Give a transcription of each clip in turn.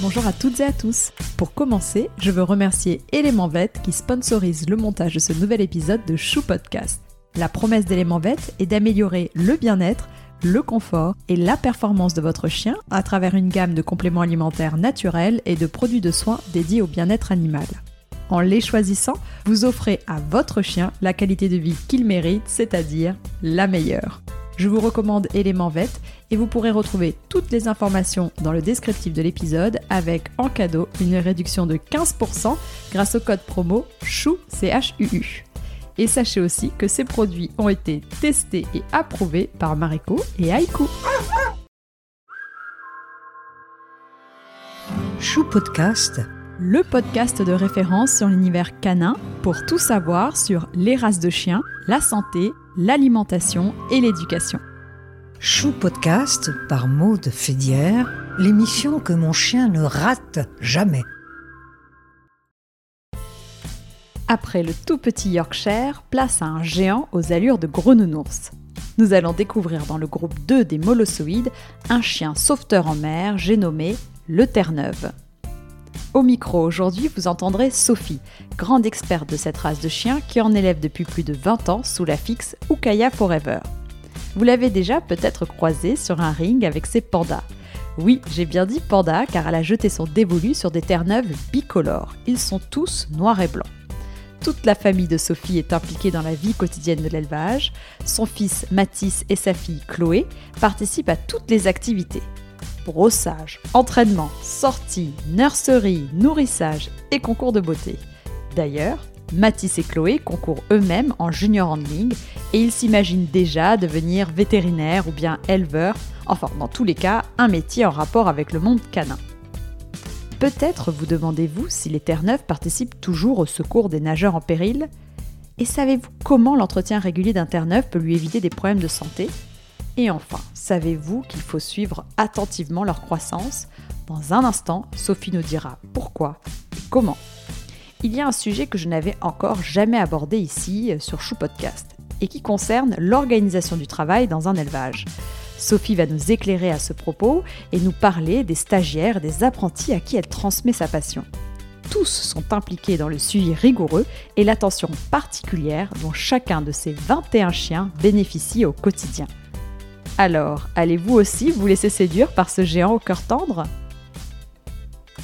Bonjour à toutes et à tous. Pour commencer, je veux remercier Element Vet qui sponsorise le montage de ce nouvel épisode de Chou Podcast. La promesse d'Element Vet est d'améliorer le bien-être, le confort et la performance de votre chien à travers une gamme de compléments alimentaires naturels et de produits de soins dédiés au bien-être animal. En les choisissant, vous offrez à votre chien la qualité de vie qu'il mérite, c'est-à-dire la meilleure. Je vous recommande Element Vet et vous pourrez retrouver toutes les informations dans le descriptif de l'épisode avec en cadeau une réduction de 15% grâce au code promo CHOU. Et sachez aussi que ces produits ont été testés et approuvés par Mariko et Aiko. Chou Podcast, le podcast de référence sur l'univers canin pour tout savoir sur les races de chiens, la santé, l'alimentation et l'éducation. Chou Podcast par Maude Fédière, l'émission que mon chien ne rate jamais. Après le tout petit Yorkshire, place à un géant aux allures de gros nounours. Nous allons découvrir dans le groupe 2 des molossoïdes un chien sauveteur en mer, j'ai nommé le Terre-Neuve. Au micro aujourd'hui, vous entendrez Sophie, grande experte de cette race de chiens qui en élève depuis plus de 20 ans sous la fixe Ukaya Forever. Vous l'avez déjà peut-être croisée sur un ring avec ses pandas. Oui, j'ai bien dit panda car elle a jeté son dévolu sur des terre-neuves bicolores. Ils sont tous noirs et blancs. Toute la famille de Sophie est impliquée dans la vie quotidienne de l'élevage. Son fils Mathis et sa fille Chloé participent à toutes les activités. Brossage, entraînement, sortie, nurserie, nourrissage et concours de beauté. D'ailleurs, Mathis et Chloé concourent eux-mêmes en junior handling et ils s'imaginent déjà devenir vétérinaires ou bien éleveurs, enfin dans tous les cas un métier en rapport avec le monde canin. Peut-être vous demandez-vous si les Terre-Neuves participent toujours au secours des nageurs en péril? Et savez-vous comment l'entretien régulier d'un Terre-Neuve peut lui éviter des problèmes de santé? Et enfin, savez-vous qu'il faut suivre attentivement leur croissance? Dans un instant, Sophie nous dira pourquoi et comment. Il y a un sujet que je n'avais encore jamais abordé ici euh, sur Chou Podcast et qui concerne l'organisation du travail dans un élevage. Sophie va nous éclairer à ce propos et nous parler des stagiaires des apprentis à qui elle transmet sa passion. Tous sont impliqués dans le suivi rigoureux et l'attention particulière dont chacun de ces 21 chiens bénéficie au quotidien. Alors, allez-vous aussi vous laisser séduire par ce géant au cœur tendre?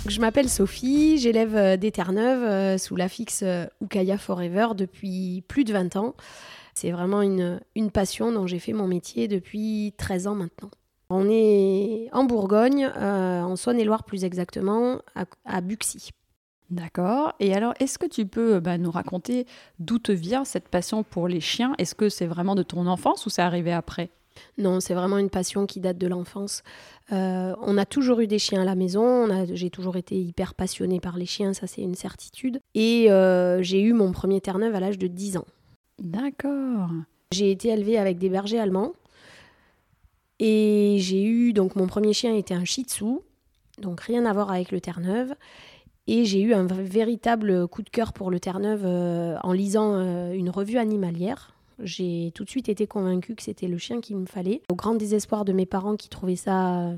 Je m'appelle Sophie, j'élève euh, des Terre-Neuves euh, sous l'affixe euh, Ukaya Forever depuis plus de 20 ans. C'est vraiment une, une passion dont j'ai fait mon métier depuis 13 ans maintenant. On est en Bourgogne, euh, en Saône-et-Loire plus exactement, à, à Buxy. D'accord. Et alors, est-ce que tu peux bah, nous raconter d'où te vient cette passion pour les chiens? Est-ce que c'est vraiment de ton enfance ou c'est arrivé après? Non, c'est vraiment une passion qui date de l'enfance. Euh, on a toujours eu des chiens à la maison, j'ai toujours été hyper passionnée par les chiens, ça c'est une certitude. Et euh, j'ai eu mon premier Terre-Neuve à l'âge de 10 ans. D'accord. J'ai été élevée avec des bergers allemands. Et j'ai eu, donc mon premier chien était un Shih Tzu, donc rien à voir avec le Terre-Neuve. Et j'ai eu un véritable coup de cœur pour le Terre-Neuve euh, en lisant une revue animalière. J'ai tout de suite été convaincue que c'était le chien qu'il me fallait. Au grand désespoir de mes parents qui trouvaient ça euh,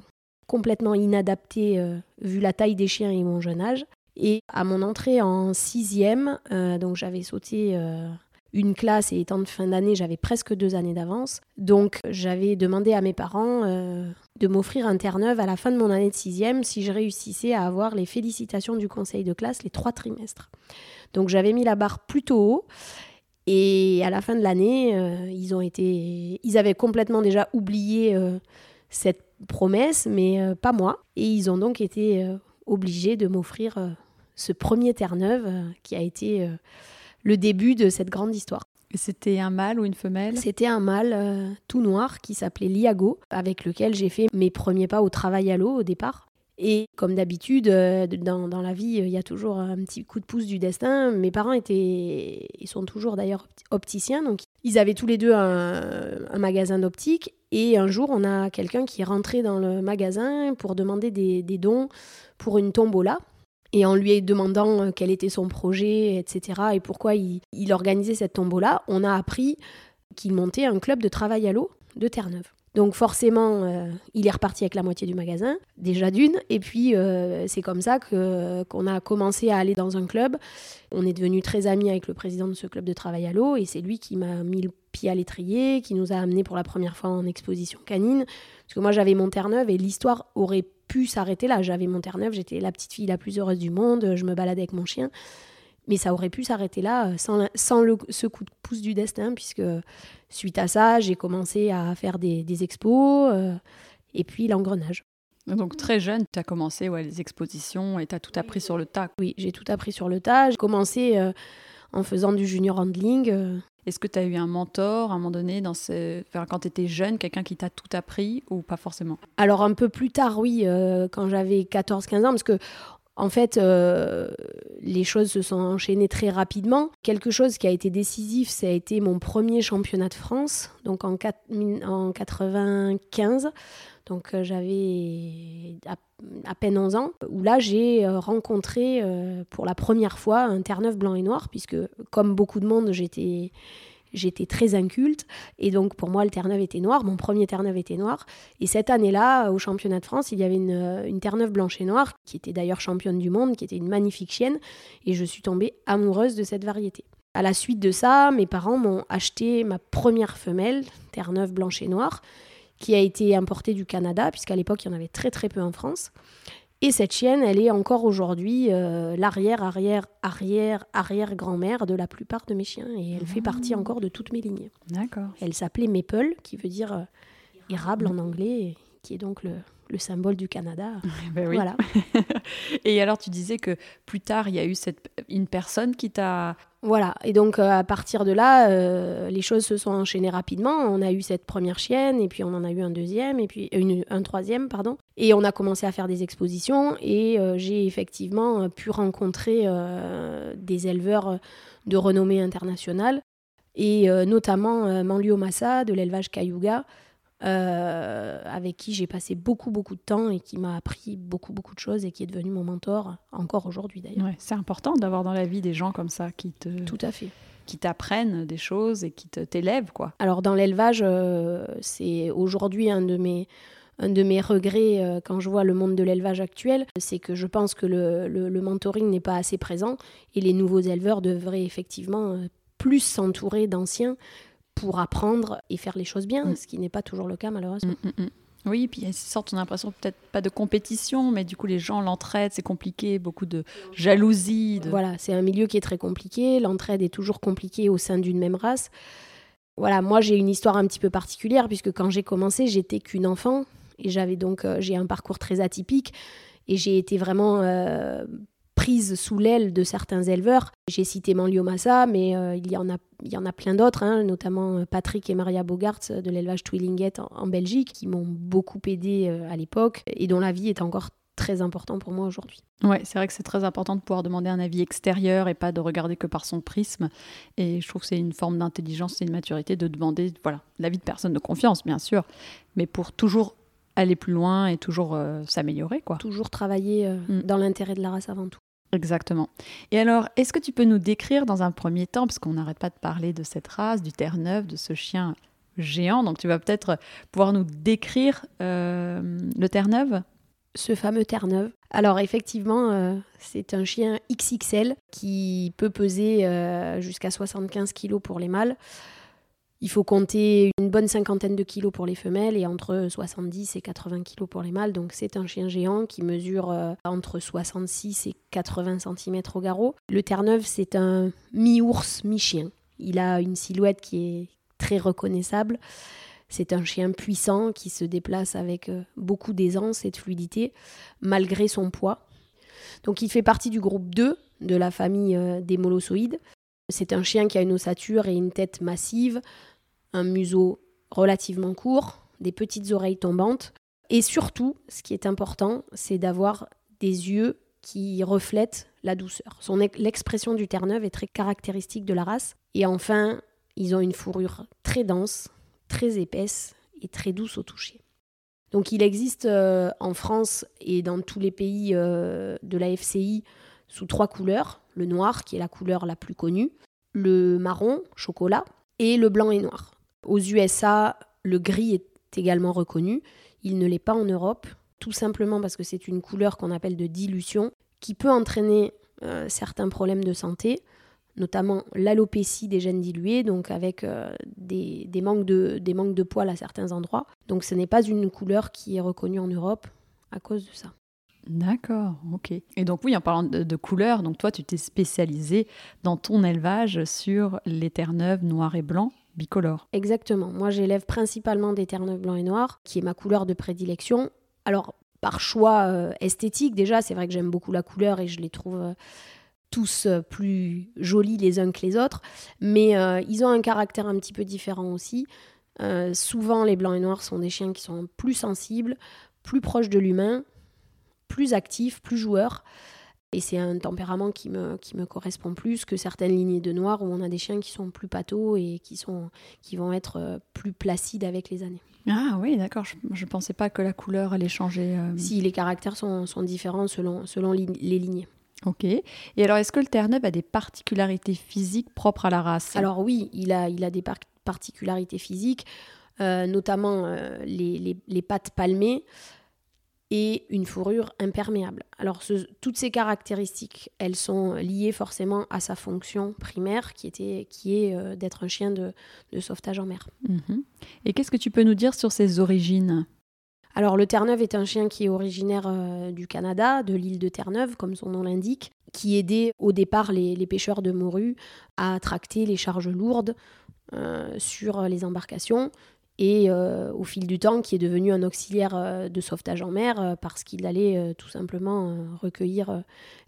complètement inadapté euh, vu la taille des chiens et mon jeune âge. Et à mon entrée en sixième, euh, donc j'avais sauté une classe et étant de fin d'année, j'avais presque deux années d'avance. Donc j'avais demandé à mes parents de m'offrir un Terre-Neuve à la fin de mon année de sixième si je réussissais à avoir les félicitations du conseil de classe les trois trimestres. Donc j'avais mis la barre plutôt haut. Et à la fin de l'année, euh, ils ont été, ils avaient complètement déjà oublié euh, cette promesse, mais euh, pas moi. Et ils ont donc été obligés de m'offrir ce premier Terre-Neuve qui a été le début de cette grande histoire. C'était un mâle ou une femelle? C'était un mâle tout noir qui s'appelait Liago, avec lequel j'ai fait mes premiers pas au travail à l'eau au départ. Et comme d'habitude, euh, dans, dans la vie, euh, il y a toujours un petit coup de pouce du destin. Mes parents étaient, ils sont toujours d'ailleurs opti- opticiens, donc ils avaient tous les deux un, un magasin d'optique. Et un jour, on a quelqu'un qui est rentré dans le magasin pour demander des, des dons pour une tombola. Et en lui demandant euh, quel était son projet, etc., et pourquoi il, il organisait cette tombola, on a appris qu'il montait un club de travail à l'eau de Terre-Neuve. Donc forcément, euh, il est reparti avec la moitié du magasin, déjà d'une. Et puis euh, c'est comme ça que qu'on a commencé à aller dans un club. On est devenu très amis avec le président de ce club de travail à l'eau, et c'est lui qui m'a mis le pied à l'étrier, qui nous a amenés pour la première fois en exposition canine. Parce que moi j'avais mon Terre-Neuve et l'histoire aurait pu s'arrêter là. J'avais mon Terre-Neuve, j'étais la petite fille la plus heureuse du monde, je me baladais avec mon chien. Mais ça aurait pu s'arrêter là euh, sans, sans le, ce coup de pouce du destin, puisque suite à ça, j'ai commencé à faire des, des expos euh, et puis l'engrenage. Donc très jeune, tu as commencé ouais, les expositions et tu as tout appris sur le tas. Oui, j'ai tout appris sur le tas. J'ai commencé euh, en faisant du junior handling. euh. Est-ce que tu as eu un mentor à un moment donné dans ce... enfin, quand tu étais jeune, quelqu'un qui t'a tout appris ou pas forcément? Alors un peu plus tard, oui, euh, quand j'avais 14-15 ans, parce que en fait, euh, les choses se sont enchaînées très rapidement. Quelque chose qui a été décisif, ça a été mon premier championnat de France, donc en, quat- en 95. Donc euh, j'avais à, peine 11 ans, où là j'ai euh, rencontré pour la première fois un Terre-Neuve blanc et noir, puisque comme beaucoup de monde, j'étais j'étais très inculte. Et donc pour moi, le Terre-Neuve était noir, mon premier Terre-Neuve était noir. Et cette année-là, au championnat de France, il y avait une, Terre-Neuve blanche et noire, qui était d'ailleurs championne du monde, qui était une magnifique chienne. Et je suis tombée amoureuse de cette variété. À la suite de ça, mes parents m'ont acheté ma première femelle, Terre-Neuve blanche et noire, qui a été importée du Canada, puisqu'à l'époque, il y en avait très très peu en France. Et cette chienne, elle est encore aujourd'hui euh, l'arrière, arrière, arrière, arrière grand-mère de la plupart de mes chiens. Et elle fait partie encore de toutes mes lignées. D'accord. Elle s'appelait Maple, qui veut dire euh, érable en anglais, qui est donc le, le symbole du Canada. Ben oui. Voilà. Et alors tu disais que plus tard, il y a eu cette... une personne qui t'a... Voilà, et donc euh, à partir de là, euh, les choses se sont enchaînées rapidement. On a eu cette première chienne, et puis on en a eu un deuxième, et puis un troisième, pardon. Et on a commencé à faire des expositions, et euh, j'ai effectivement pu rencontrer des éleveurs de renommée internationale, et notamment Manlio Massa de l'élevage Cayuga, euh, avec qui j'ai passé beaucoup beaucoup de temps et qui m'a appris beaucoup beaucoup de choses et qui est devenu mon mentor encore aujourd'hui d'ailleurs. Ouais, c'est important d'avoir dans la vie des gens comme ça qui te Tout à fait. qui t'apprennent des choses et qui te t'élèvent quoi. Alors dans l'élevage, euh, c'est aujourd'hui un de mes un de mes regrets euh, quand je vois le monde de l'élevage actuel, c'est que je pense que le, le- le mentoring n'est pas assez présent et les nouveaux éleveurs devraient effectivement euh, plus s'entourer d'anciens pour apprendre et faire les choses bien, Mm. ce qui n'est pas toujours le cas malheureusement. Mm, mm. Oui, puis il y a une sorte, on a l'impression peut-être pas de compétition, mais du coup les gens l'entraident, c'est compliqué, beaucoup de jalousie. De... Voilà, c'est un milieu qui est très compliqué. L'entraide est toujours compliquée au sein d'une même race. Voilà, moi j'ai une histoire un petit peu particulière puisque quand j'ai commencé, j'étais qu'une enfant et j'avais donc euh, j'ai un parcours très atypique et j'ai été vraiment euh, prise sous l'aile de certains éleveurs. J'ai cité Manlio Massa, mais euh, il y en a il y en a plein d'autres, hein, notamment euh, Patrick et Maria Bogarts de l'élevage Twillinget en, Belgique, qui m'ont beaucoup aidé euh, à l'époque et dont la vie est encore très important pour moi aujourd'hui. Ouais, c'est vrai que c'est très important de pouvoir demander un avis extérieur et pas de regarder que par son prisme. Et je trouve que c'est une forme d'intelligence et de maturité de demander voilà, l'avis de personnes de confiance, bien sûr, mais pour toujours aller plus loin et toujours euh, s'améliorer, quoi. Toujours travailler euh, Mm. dans l'intérêt de la race avant tout. Exactement. Et alors, est-ce que tu peux nous décrire dans un premier temps, parce qu'on n'arrête pas de parler de cette race, du Terre-Neuve, de ce chien géant, donc tu vas peut-être pouvoir nous décrire euh, le Terre-Neuve? Ce fameux Terre-Neuve. Alors effectivement, euh, c'est un chien XXL qui peut peser euh, jusqu'à 75 kg pour les mâles. Il faut compter une bonne cinquantaine de kilos pour les femelles et entre 70 et 80 kilos pour les mâles. Donc c'est un chien géant qui mesure euh, entre 66 et 80 cm au garrot. Le Terre-Neuve, c'est un mi-ours, mi-chien. Il a une silhouette qui est très reconnaissable. C'est un chien puissant qui se déplace avec euh, beaucoup d'aisance et de fluidité, malgré son poids. Donc il fait partie du groupe 2 de la famille euh, des molossoïdes. C'est un chien qui a une ossature et une tête massive, un museau relativement court, des petites oreilles tombantes. Et surtout, ce qui est important, c'est d'avoir des yeux qui reflètent la douceur. L'expression du Terre-Neuve est très caractéristique de la race. Et enfin, ils ont une fourrure très dense, très épaisse et très douce au toucher. Donc il existe euh, en France et dans tous les pays euh, de la FCI sous trois couleurs. Le noir, qui est la couleur la plus connue, le marron, chocolat, et le blanc et noir. Aux USA, le gris est également reconnu. Il ne l'est pas en Europe, tout simplement parce que c'est une couleur qu'on appelle de dilution, qui peut entraîner euh, certains problèmes de santé, notamment l'alopécie des gènes dilués, donc avec euh, des, manques de, poils à certains endroits. Donc ce n'est pas une couleur qui est reconnue en Europe à cause de ça. D'accord, ok. Et donc oui, en parlant de, de couleurs, donc toi tu t'es spécialisé dans ton élevage sur les terre-neuves noires et blancs bicolores. Exactement. Moi j'élève principalement des terre-neuves blancs et noirs, qui est ma couleur de prédilection. Alors par choix euh, esthétique déjà, c'est vrai que j'aime beaucoup la couleur et je les trouve euh, tous euh, plus jolis les uns que les autres, mais ils ont un caractère un petit peu différent aussi. souvent les blancs et noirs sont des chiens qui sont plus sensibles, plus proches de l'humain, plus actif, plus joueur. Et c'est un tempérament qui me, qui me correspond plus que certaines lignées de noir où on a des chiens qui sont plus pâteaux et qui, sont, qui vont être euh, plus placides avec les années. Ah oui, d'accord. Je ne pensais pas que la couleur allait changer. Euh. Si, les caractères sont, sont différents selon, selon les lignées. Ok. Et alors, est-ce que le Terre-Neuve a des particularités physiques propres à la race? Alors oui, il a, il a des particularités physiques, euh, notamment les, les, les, pattes palmées et une fourrure imperméable. Alors toutes ces caractéristiques, elles sont liées forcément à sa fonction primaire qui, était, qui est euh, d'être un chien de, sauvetage en mer. Mhm. Et qu'est-ce que tu peux nous dire sur ses origines? Alors le Terre-Neuve est un chien qui est originaire euh, du Canada, de l'île de Terre-Neuve, comme son nom l'indique, qui aidait au départ les, pêcheurs de morue à tracter les charges lourdes euh, sur les embarcations, et euh, au fil du temps qui est devenu un auxiliaire euh, de sauvetage en mer euh, parce qu'il allait tout simplement recueillir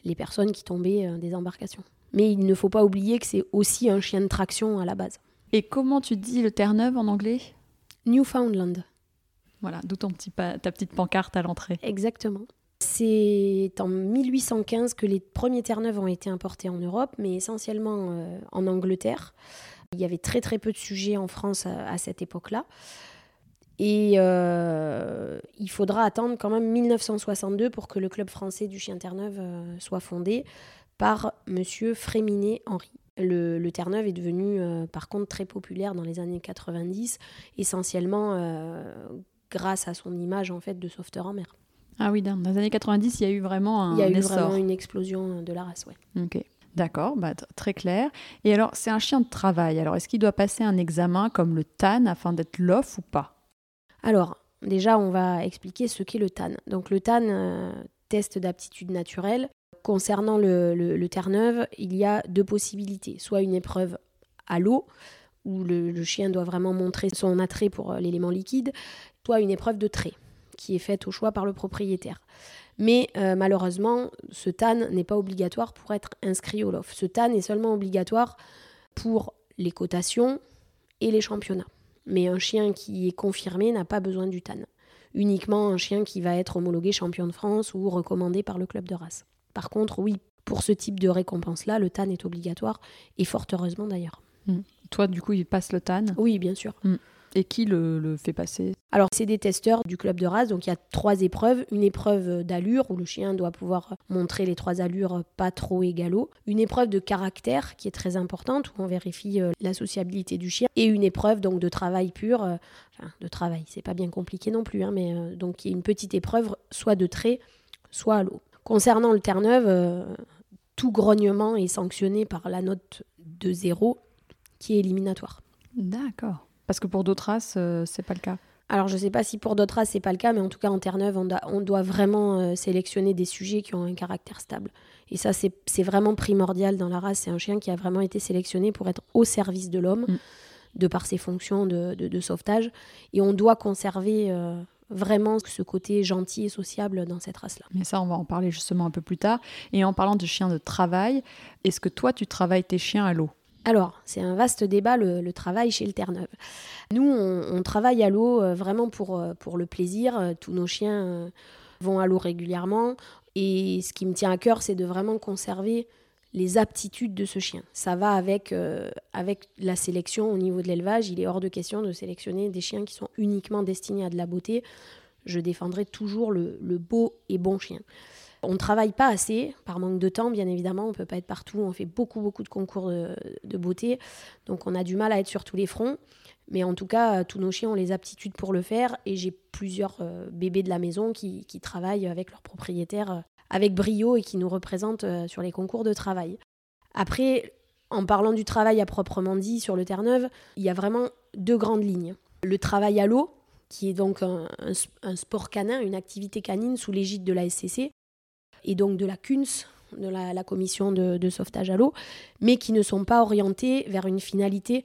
les personnes qui tombaient des embarcations. Mais il ne faut pas oublier que c'est aussi un chien de traction à la base. Et comment tu dis le Terre-Neuve en anglais? Newfoundland. Voilà, d'où petit ta petite pancarte à l'entrée. Exactement. C'est en 1815 que les premiers Terre-Neuve ont été importés en Europe, mais essentiellement en Angleterre. Il y avait très très peu de sujets en France à, cette époque-là. Et euh, il faudra attendre quand même 1962 pour que le club français du chien Terre-Neuve euh, soit fondé par monsieur Fréminet Henri. Le, Terre-Neuve est devenu euh, par contre très populaire dans les années 90, essentiellement grâce à son image en fait de sauveteur en mer. Ah oui, dans les années 90, il y a eu vraiment un Il y a eu vraiment une explosion de la race, ouais. Ok. D'accord, bah, très clair. Et alors, c'est un chien de travail. Alors, est-ce qu'il doit passer un examen comme le TAN afin d'être l'off ou pas? Alors, déjà, on va expliquer ce qu'est le TAN. Donc, le TAN, euh, test d'aptitude naturelle. Concernant le, Terre-Neuve, il y a deux possibilités. Soit une épreuve à l'eau, où le, chien doit vraiment montrer son attrait pour euh, l'élément liquide, soit une épreuve de trait, qui est faite au choix par le propriétaire. Mais euh, malheureusement, ce TAN n'est pas obligatoire pour être inscrit au LOF. Ce TAN est seulement obligatoire pour les cotations et les championnats. Mais un chien qui est confirmé n'a pas besoin du TAN. Uniquement un chien qui va être homologué champion de France ou recommandé par le club de race. Par contre, oui, pour ce type de récompense-là, le TAN est obligatoire, et fort heureusement d'ailleurs. Mmh. Toi, du coup, il passe le TAN? Oui, bien sûr. Mmh. Et qui le, fait passer Alors, c'est des testeurs du club de race. Donc, il y a trois épreuves. Une épreuve d'allure, où le chien doit pouvoir montrer les trois allures pas trop égalo. Une épreuve de caractère, qui est très importante, où on vérifie euh, la sociabilité du chien. Et une épreuve donc de travail pur. Euh, enfin, de travail, c'est pas bien compliqué non plus. Hein, mais euh, donc, il y a une petite épreuve, soit de trait, soit à l'eau. Concernant le Terre-Neuve, tout grognement est sanctionné par la note de zéro, qui est éliminatoire. D'accord. Parce que pour d'autres races, euh, c'est pas le cas. Alors je ne sais pas si pour d'autres races c'est pas le cas, mais en tout cas en Terre-Neuve, on, doit vraiment euh, sélectionner des sujets qui ont un caractère stable. Et ça c'est vraiment primordial dans la race. C'est un chien qui a vraiment été sélectionné pour être au service de l'homme, mm. de par ses fonctions de, sauvetage. Et on doit conserver euh, vraiment ce côté gentil et sociable dans cette race-là. Mais ça, on va en parler justement un peu plus tard. Et en parlant de chiens de travail, est-ce que toi tu travailles tes chiens à l'eau? Alors, c'est un vaste débat, le, travail chez le Terre-Neuve. Nous, on, travaille à l'eau euh, vraiment pour, euh, pour le plaisir. Euh, tous nos chiens vont à l'eau régulièrement. Et ce qui me tient à cœur, c'est de vraiment conserver les aptitudes de ce chien. Ça va avec, avec la sélection au niveau de l'élevage. Il est hors de question de sélectionner des chiens qui sont uniquement destinés à de la beauté. Je défendrai toujours le beau et bon chien. On ne travaille pas assez, par manque de temps, bien évidemment. On peut pas être partout. On fait beaucoup, beaucoup de concours de, beauté. Donc, on a du mal à être sur tous les fronts. Mais en tout cas, tous nos chiens ont les aptitudes pour le faire. Et j'ai plusieurs euh, bébés de la maison qui, travaillent avec leurs propriétaires euh, avec brio et qui nous représentent euh, sur les concours de travail. Après, en parlant du travail à proprement dit sur le Terre-Neuve, il y a vraiment deux grandes lignes. Le travail à l'eau, qui est donc un, sport canin, une activité canine sous l'égide de la SCC, et donc de la CUNS, de la, commission de, sauvetage à l'eau, mais qui ne sont pas orientés vers une finalité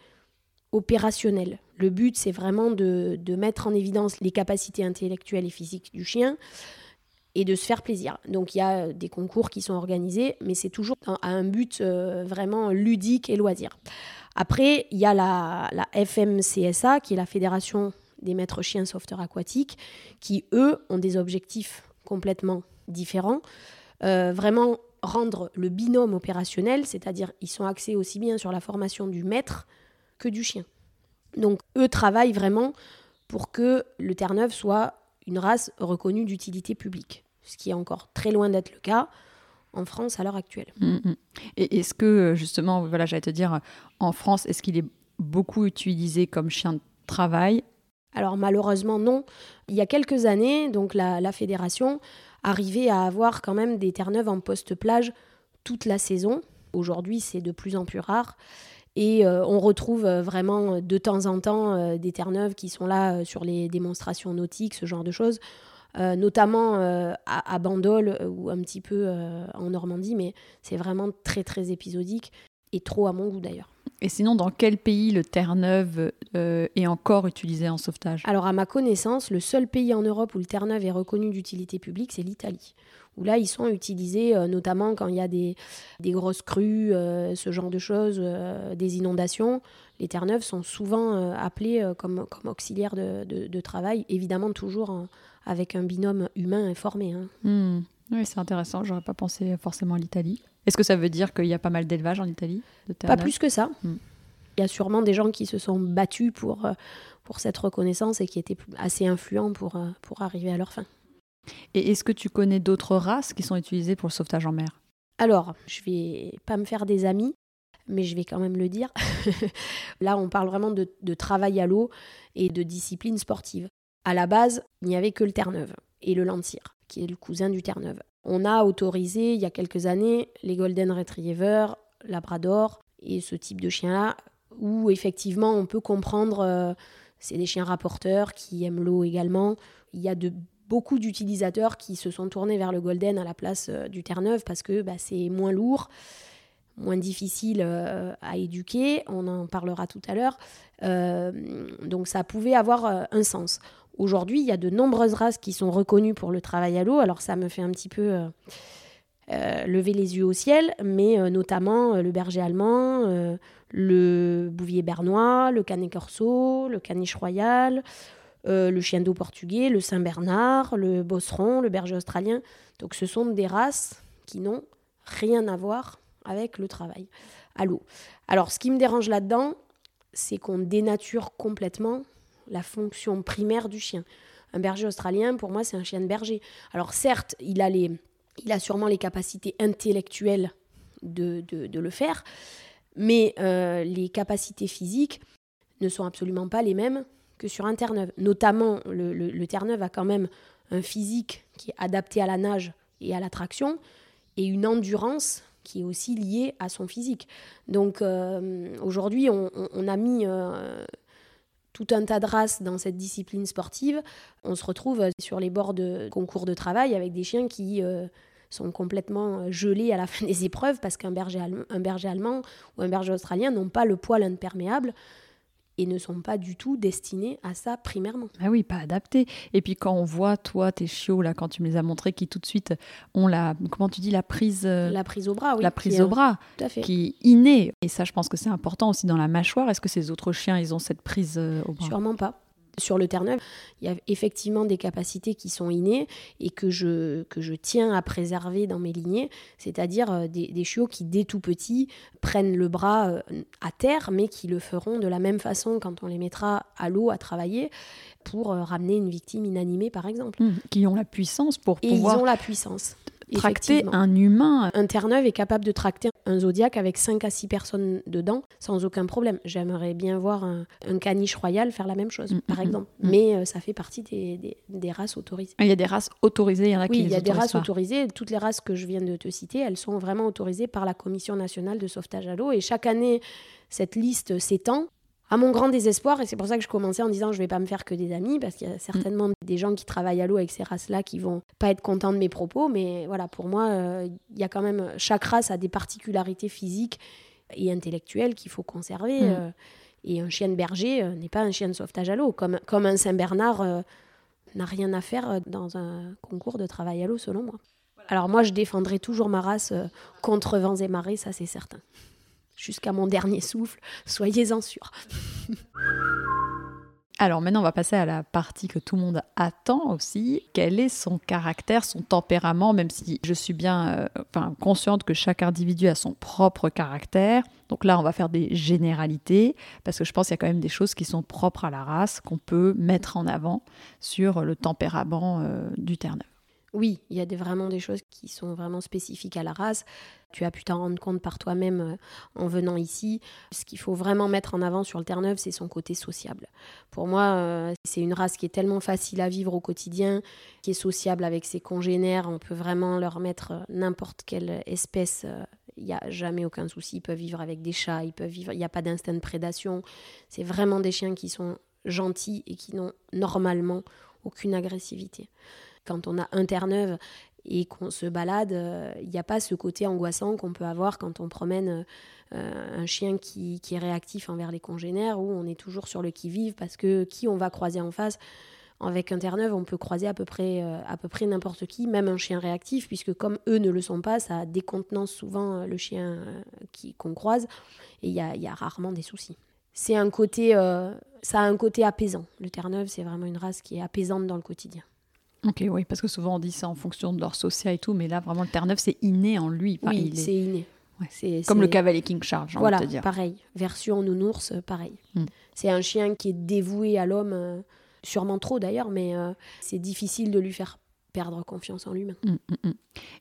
opérationnelle. Le but, c'est vraiment de, mettre en évidence les capacités intellectuelles et physiques du chien et de se faire plaisir. Donc il y a des concours qui sont organisés, mais c'est toujours à un but euh, vraiment ludique et loisir. Après, il y a la, la FMCSA, qui est la Fédération des maîtres chiens sauveteurs aquatiques, qui, eux, ont des objectifs complètement différents. Euh, vraiment rendre le binôme opérationnel, c'est-à-dire ils sont axés aussi bien sur la formation du maître que du chien. Donc eux travaillent vraiment pour que le Terre-Neuve soit une race reconnue d'utilité publique, ce qui est encore très loin d'être le cas en France à l'heure actuelle. Mm, mm. Et est-ce que justement, voilà, j'allais te dire, en France, est-ce qu'il est beaucoup utilisé comme chien de travail? Alors malheureusement non. Il y a quelques années, donc la, fédération arrivait à avoir quand même des terre-neuves en poste-plage toute la saison. Aujourd'hui, c'est de plus en plus rare. Et euh, on retrouve euh, vraiment de temps en temps euh, des terre-neuves qui sont là sur les démonstrations nautiques, ce genre de choses. notamment à, à, Bandol ou un petit peu en Normandie, mais c'est vraiment très très épisodique et trop à mon goût d'ailleurs. Et sinon, dans quel pays le Terre-Neuve euh, est encore utilisé en sauvetage? Alors, à ma connaissance, le seul pays en Europe où le Terre-Neuve est reconnu d'utilité publique, c'est l'Italie. Où là, ils sont utilisés euh, notamment quand il y a des, des grosses crues, euh, ce genre de choses, des inondations. Les Terre-Neuves sont souvent appelés comme, comme auxiliaires de, de, travail, évidemment toujours avec un binôme humain informé. Hein. Hmm. Oui, c'est intéressant. J'aurais pas pensé forcément à l'Italie. Est-ce que ça veut dire qu'il y a pas mal d'élevage en Italie Pas plus que ça. Hmm. Il y a sûrement des gens qui se sont battus pour, euh, pour cette reconnaissance et qui étaient assez influents pour, euh, pour arriver à leur fin. Et est-ce que tu connais d'autres races qui sont utilisées pour le sauvetage en mer? Alors, je vais pas me faire des amis, mais je vais quand même le dire. Là, on parle vraiment de, de travail à l'eau et de discipline sportive. À la base, il n'y avait que le Terre-Neuve et le Lentir, qui est le cousin du Terre-Neuve. On a autorisé il y a quelques années les Golden Retriever, Labrador et ce type de chiens-là, où effectivement on peut comprendre, euh, c'est des chiens rapporteurs qui aiment l'eau également. Il y a de beaucoup d'utilisateurs qui se sont tournés vers le Golden à la place euh, du Terre-Neuve parce que bah, c'est moins lourd, moins difficile euh, à éduquer. On en parlera tout à l'heure. donc ça pouvait avoir un sens. Aujourd'hui, il y a de nombreuses races qui sont reconnues pour le travail à l'eau. Alors ça me fait un petit peu euh, euh, lever les yeux au ciel, mais euh, notamment le berger allemand, le bouvier bernois, le canet corso, le caniche royal, le chien d'eau portugais, le Saint-Bernard, le bosseron, le berger australien. Donc ce sont des races qui n'ont rien à voir avec le travail à l'eau. Alors ce qui me dérange là-dedans, c'est qu'on dénature complètement la fonction primaire du chien. Un berger australien, pour moi, c'est un chien de berger. Alors certes, il a, les, il a sûrement les capacités intellectuelles de, le faire, mais euh, les capacités physiques ne sont absolument pas les mêmes que sur un Terre-Neuve. Notamment, le, le, Terre-Neuve a quand même un physique qui est adapté à la nage et à la traction, et une endurance qui est aussi liée à son physique. Donc euh, aujourd'hui, on, a mis euh, tout un tas de races dans cette discipline sportive, on se retrouve sur les bords de concours de travail avec des chiens qui euh, sont complètement euh, gelés à la fin des épreuves parce qu'un berger, allemand ou un berger australien n'ont pas le poil imperméable et ne sont pas du tout destinés à ça primairement. Ah oui, pas adaptés. Et puis quand on voit, toi, tes chiots, là, quand tu me les as montrés, qui tout de suite ont la, comment tu dis, la prise... Euh, la prise au bras, oui. La prise au bras, tout à fait. qui est innée. Et ça, je pense que c'est important aussi dans la mâchoire. Est-ce que ces autres chiens, ils ont cette prise euh, au bras? Sûrement pas sur le Terre-Neuve, il y a effectivement des capacités qui sont innées et que je, que je tiens à préserver dans mes lignées, c'est-à-dire euh, des, chiots qui, dès tout petit, prennent le bras euh, à terre, mais qui le feront de la même façon quand on les mettra à l'eau à travailler pour euh, ramener une victime inanimée, par exemple. Mmh, qui ont la puissance pour et pouvoir... ils ont la puissance tracter un humain. Un Terre-Neuve est capable de tracter un Zodiac avec 5 à 6 personnes dedans sans aucun problème. J'aimerais bien voir un, un caniche royal faire la même chose, Mm, par mm, exemple. mm. Mais euh, ça fait partie des, des- des races autorisées. Il y a des races autorisées, il y en a qui Oui, les il y a des races pas. autorisées. Toutes les races que je viens de te citer, elles sont vraiment autorisées par la Commission nationale de sauvetage à l'eau. Et chaque année, cette liste s'étend. À mon grand désespoir, et c'est pour ça que je commençais en disant je vais pas me faire que des amis, parce qu'il y a certainement des gens qui travaillent à l'eau avec ces races-là qui vont pas être contents de mes propos, mais voilà, pour moi, euh, il y a quand même chaque race a des particularités physiques et intellectuelles qu'il faut conserver. Mm. euh, et un chien de berger euh, n'est pas un chien de sauvetage à l'eau, comme, comme un Saint-Bernard n'a rien à faire dans un concours de travail à l'eau, selon moi. Alors moi, je défendrai toujours ma race contre vents et marées, ça c'est certain. Jusqu'à mon dernier souffle, soyez-en sûrs. Alors maintenant, on va passer à la partie que tout le monde attend aussi. Quel est son caractère, son tempérament, même si je suis bien euh, consciente que chaque individu a son propre caractère. Donc là, on va faire des généralités, parce que je pense qu'il y a quand même des choses qui sont propres à la race, qu'on peut mettre en avant sur le tempérament euh, du Terre-Neuve. Oui, il y a des, vraiment des choses qui sont vraiment spécifiques à la race. Tu as pu t'en rendre compte par toi-même euh, en venant ici. Ce qu'il faut vraiment mettre en avant sur le Terre-Neuve, c'est son côté sociable. Pour moi, euh, c'est une race qui est tellement facile à vivre au quotidien, qui est sociable avec ses congénères. On peut vraiment leur mettre euh, n'importe quelle espèce. Il n'y a jamais aucun souci. Ils peuvent vivre avec des chats, ils peuvent vivre. Il n'y a pas d'instinct de prédation. C'est vraiment des chiens qui sont gentils et qui n'ont normalement aucune agressivité. Quand on a un Terre-Neuve et qu'on se balade, euh, il n'y a pas ce côté angoissant qu'on peut avoir quand on promène euh, un chien qui, est réactif envers les congénères, où on est toujours sur le qui-vive parce que qui on va croiser en face? Avec un Terre-Neuve, on peut croiser à peu près, euh, près n'importe qui, même un chien réactif, puisque comme eux ne le sont pas, ça décontenance souvent le chien qu'on croise, et il y a, rarement des soucis. Ça a un côté apaisant. Le Terre-Neuve, c'est vraiment une race qui est apaisante dans le quotidien. Ok, oui, parce que souvent on dit ça en fonction de leur social et tout, mais là, vraiment, le Terre-Neuve, c'est inné en lui. Enfin, oui, est c'est inné. Ouais. C'est- comme le cavalier King Charles, j'ai Voilà, envie de te dire. pareil. Version nounours, euh, pareil. Mm. C'est un chien qui est dévoué à l'homme, euh, sûrement trop d'ailleurs, mais euh, c'est difficile de lui faire perdre confiance en lui-même. Mm, mm, mm.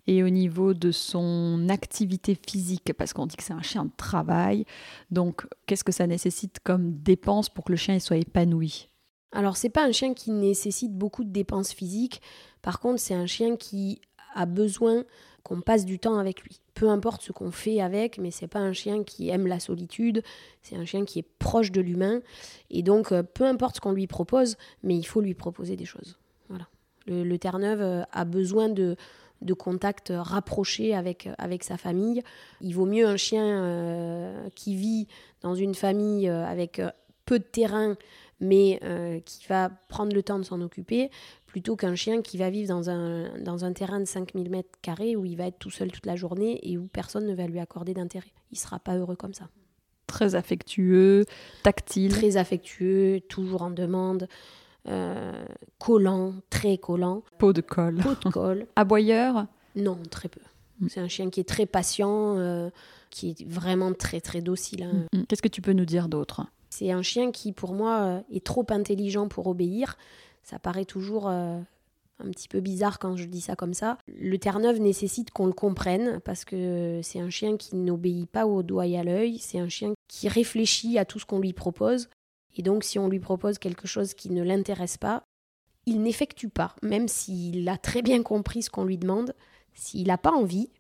Et au niveau de son activité physique, parce qu'on dit que c'est un chien de travail, donc qu'est-ce que ça nécessite comme dépense pour que le chien il soit épanoui? Alors, c'est pas un chien qui nécessite beaucoup de dépenses physiques. Par contre, c'est un chien qui a besoin qu'on passe du temps avec lui. Peu importe ce qu'on fait avec, mais c'est pas un chien qui aime la solitude. C'est un chien qui est proche de l'humain. Et donc, euh, peu importe ce qu'on lui propose, mais il faut lui proposer des choses. Voilà. Le, Terre-Neuve euh, a besoin de, de contacts rapprochés avec, avec sa famille. Il vaut mieux un chien euh, qui vit dans une famille euh, avec euh, peu de terrain, mais euh, qui va prendre le temps de s'en occuper, plutôt qu'un chien qui va vivre dans un, dans un terrain de 5000 mètres carrés où il va être tout seul toute la journée et où personne ne va lui accorder d'intérêt. Il sera pas heureux comme ça. Très affectueux, tactile. Très affectueux, toujours en demande, euh, collant, très collant, Peau de colle. peau de colle. Aboyeur? Non, très peu. Mm. C'est un chien qui est très patient, euh, qui est vraiment très très docile. hein. Mm, mm. Qu'est-ce que tu peux nous dire d'autre? C'est un chien qui, pour moi, euh, est trop intelligent pour obéir. Ça paraît toujours euh, un petit peu bizarre quand je dis ça comme ça. Le Terre-Neuve nécessite qu'on le comprenne parce que c'est un chien qui n'obéit pas au doigt et à l'œil. C'est un chien qui réfléchit à tout ce qu'on lui propose. Et donc, si on lui propose quelque chose qui ne l'intéresse pas, il n'effectue pas, même s'il a très bien compris ce qu'on lui demande. S'il n'a pas envie,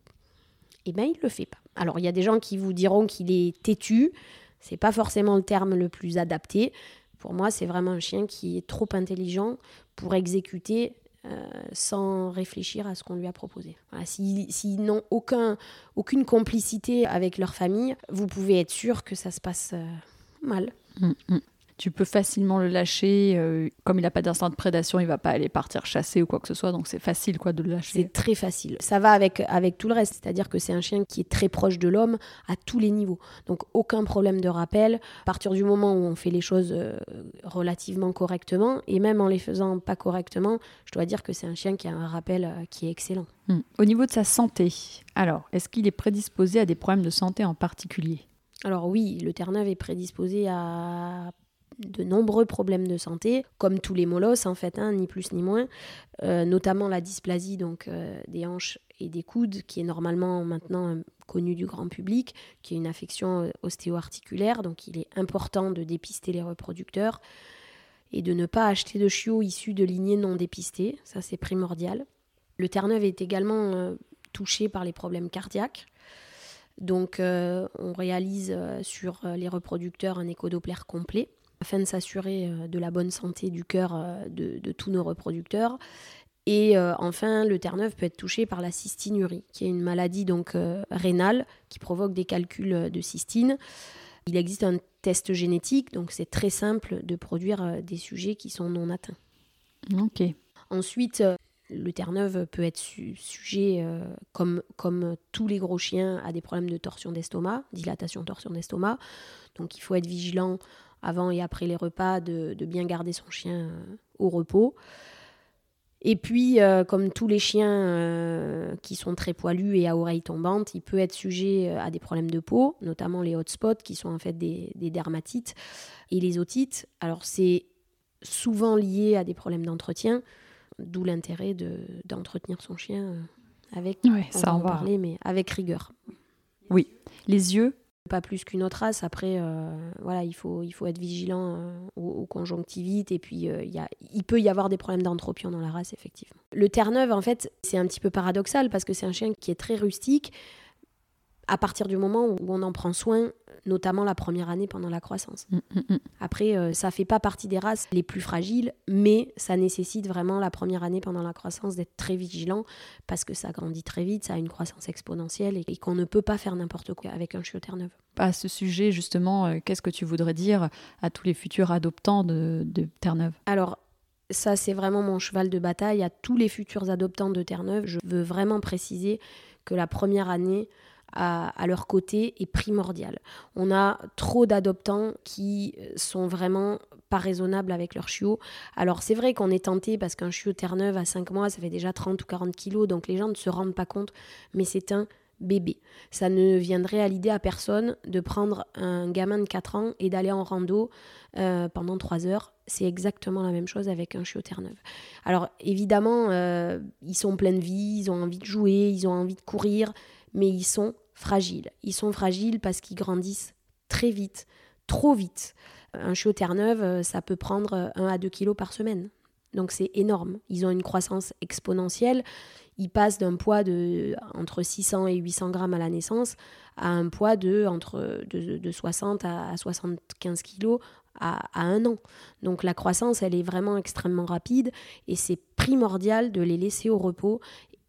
eh ben, il ne le fait pas. Alors, il y a des gens qui vous diront qu'il est têtu. C'est pas forcément le terme le plus adapté. Pour moi, c'est vraiment un chien qui est trop intelligent pour exécuter euh, sans réfléchir à ce qu'on lui a proposé. S'ils n'ont aucun, aucune complicité avec leur famille, vous pouvez être sûr que ça se passe euh, mal. Mm, mm. Tu peux facilement le lâcher. euh, comme il n'a pas d'instinct de prédation, il va pas aller partir chasser ou quoi que ce soit. Donc c'est facile quoi de le lâcher. C'est très facile. Ça va avec, avec tout le reste, c'est-à-dire que c'est un chien qui est très proche de l'homme à tous les niveaux. Donc aucun problème de rappel. À partir du moment où on fait les choses euh, relativement correctement, et même en les faisant pas correctement, je dois dire que c'est un chien qui a un rappel euh, qui est excellent. Mm. Au niveau de sa santé, alors est-ce qu'il est prédisposé à des problèmes de santé en particulier? Alors oui, le Terre-Neuve est prédisposé à de nombreux problèmes de santé, comme tous les molosses en fait, hein, ni plus ni moins, euh, notamment la dysplasie donc euh, des hanches et des coudes, qui est normalement maintenant euh, connue du grand public, qui est une affection ostéo-articulaire, donc il est important de dépister les reproducteurs et de ne pas acheter de chiots issus de lignées non dépistées, ça c'est primordial. Le Terre-Neuve est également touché par les problèmes cardiaques. Donc on réalise sur les reproducteurs un échodoppler complet afin de s'assurer euh, de la bonne santé du cœur euh, de, tous nos reproducteurs. Et euh, enfin, le Terre-Neuve peut être touché par la cystinurie, qui est une maladie donc rénale qui provoque des calculs de cystine. Il existe un test génétique, donc c'est très simple de produire des sujets qui sont non atteints. Ok. Ensuite, le Terre-Neuve peut être sujet, comme, comme tous les gros chiens, à des problèmes de torsion d'estomac, dilatation torsion d'estomac. Donc il faut être vigilant avant et après les repas, de, bien garder son chien euh, au repos. Et puis, euh, comme tous les chiens euh, qui sont très poilus et à oreilles tombantes, il peut être sujet à des problèmes de peau, notamment les hotspots qui sont en fait des, dermatites et les otites. Alors, c'est souvent lié à des problèmes d'entretien, d'où l'intérêt d'entretenir son chien avec, ça en parler, mais avec rigueur. Oui, les yeux, pas plus qu'une autre race. Après, euh, voilà, il faut, il faut être vigilant euh, aux, conjonctivites et puis euh, y a, il peut y avoir des problèmes d'anthropion dans la race, effectivement. Le Terre-Neuve, en fait, c'est un petit peu paradoxal parce que c'est un chien qui est très rustique à partir du moment où on en prend soin notamment la première année pendant la croissance. Mm, mm, mm. Après, ça euh, ça fait pas partie des races les plus fragiles, mais ça nécessite vraiment la première année pendant la croissance d'être très vigilant parce que ça grandit très vite, ça a une croissance exponentielle et, qu'on ne peut pas faire n'importe quoi avec un chiot terre-neuve. À ce sujet, justement, euh, qu'est-ce que tu voudrais dire à tous les futurs adoptants de, de Terre-Neuve? Alors, ça, c'est vraiment mon cheval de bataille. À tous les futurs adoptants de Terre-Neuve, je veux vraiment préciser que la première année, à, leur côté est primordial. On a trop d'adoptants qui sont vraiment pas raisonnables avec leur chiot. Alors c'est vrai qu'on est tenté parce qu'un chiot Terre-Neuve à 5 mois, ça fait déjà 30 ou 40 kilos, donc les gens ne se rendent pas compte, mais c'est un bébé. Ça ne viendrait à l'idée à personne de prendre un gamin de 4 ans et d'aller en rando euh, pendant 3 heures. C'est exactement la même chose avec un chiot Terre-Neuve. Alors évidemment, euh, ils sont pleins de vie, ils ont envie de jouer, ils ont envie de courir, mais ils sont fragiles. Ils sont fragiles parce qu'ils grandissent très vite, trop vite. Un chiot Terre-Neuve, euh, ça peut prendre 1 à 2 kilos par semaine. Donc c'est énorme. Ils ont une croissance exponentielle. Ils passent d'un poids de entre 600 et 800 grammes à la naissance à un poids de entre de, 60 à 75 kilos à, un an. Donc la croissance, elle est vraiment extrêmement rapide et c'est primordial de les laisser au repos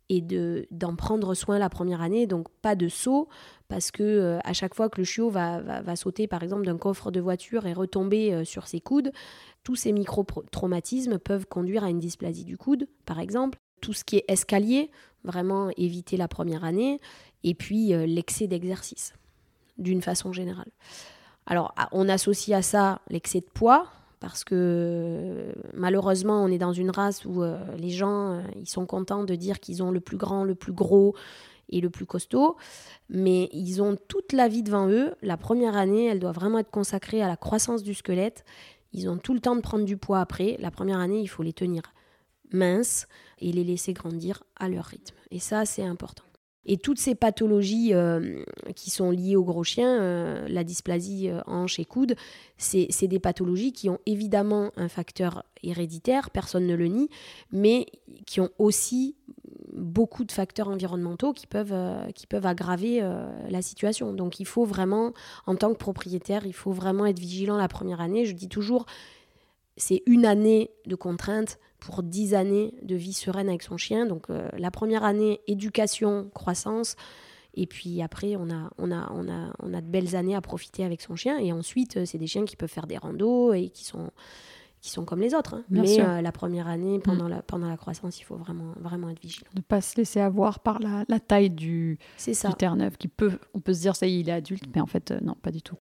et de d'en prendre soin la première année. Donc pas de saut parce que euh, à chaque fois que le chiot va, va, sauter par exemple d'un coffre de voiture et retomber euh, sur ses coudes, tous ces micro-traumatismes peuvent conduire à une dysplasie du coude par exemple. Tout ce qui est escalier, vraiment éviter la première année et puis euh, l'excès d'exercice d'une façon générale. Alors on associe à ça l'excès de poids, parce que malheureusement, on est dans une race où euh, les gens, euh, sont contents de dire qu'ils ont le plus grand, le plus gros et le plus costaud, mais ils ont toute la vie devant eux. La première année, elle doit vraiment être consacrée à la croissance du squelette. Ils ont tout le temps de prendre du poids après. La première année, il faut les tenir minces et les laisser grandir à leur rythme. Et ça, c'est important. Et toutes ces pathologies euh, qui sont liées aux gros chiens, euh, la dysplasie euh, hanche et coude, c'est des pathologies qui ont évidemment un facteur héréditaire, personne ne le nie, mais qui ont aussi beaucoup de facteurs environnementaux qui peuvent, qui peuvent aggraver la situation. Donc il faut vraiment, en tant que propriétaire, il faut vraiment être vigilant la première année. Je dis toujours, c'est une année de contraintes pour dix années de vie sereine avec son chien. Donc euh, la première année, éducation, croissance. Et puis après, on a, on, a, on, a, on a de belles années à profiter avec son chien. Et ensuite, euh, c'est des chiens qui peuvent faire des randos et qui sont, qui sont comme les autres. Hein. Mais euh, la première année, pendant, mm. la, pendant la croissance, il faut vraiment, vraiment être vigilant. Ne pas se laisser avoir par la, la taille du, du Terre-Neuve, qui peut, on peut se dire, ça y est, il est adulte, mais en fait, non, pas du tout.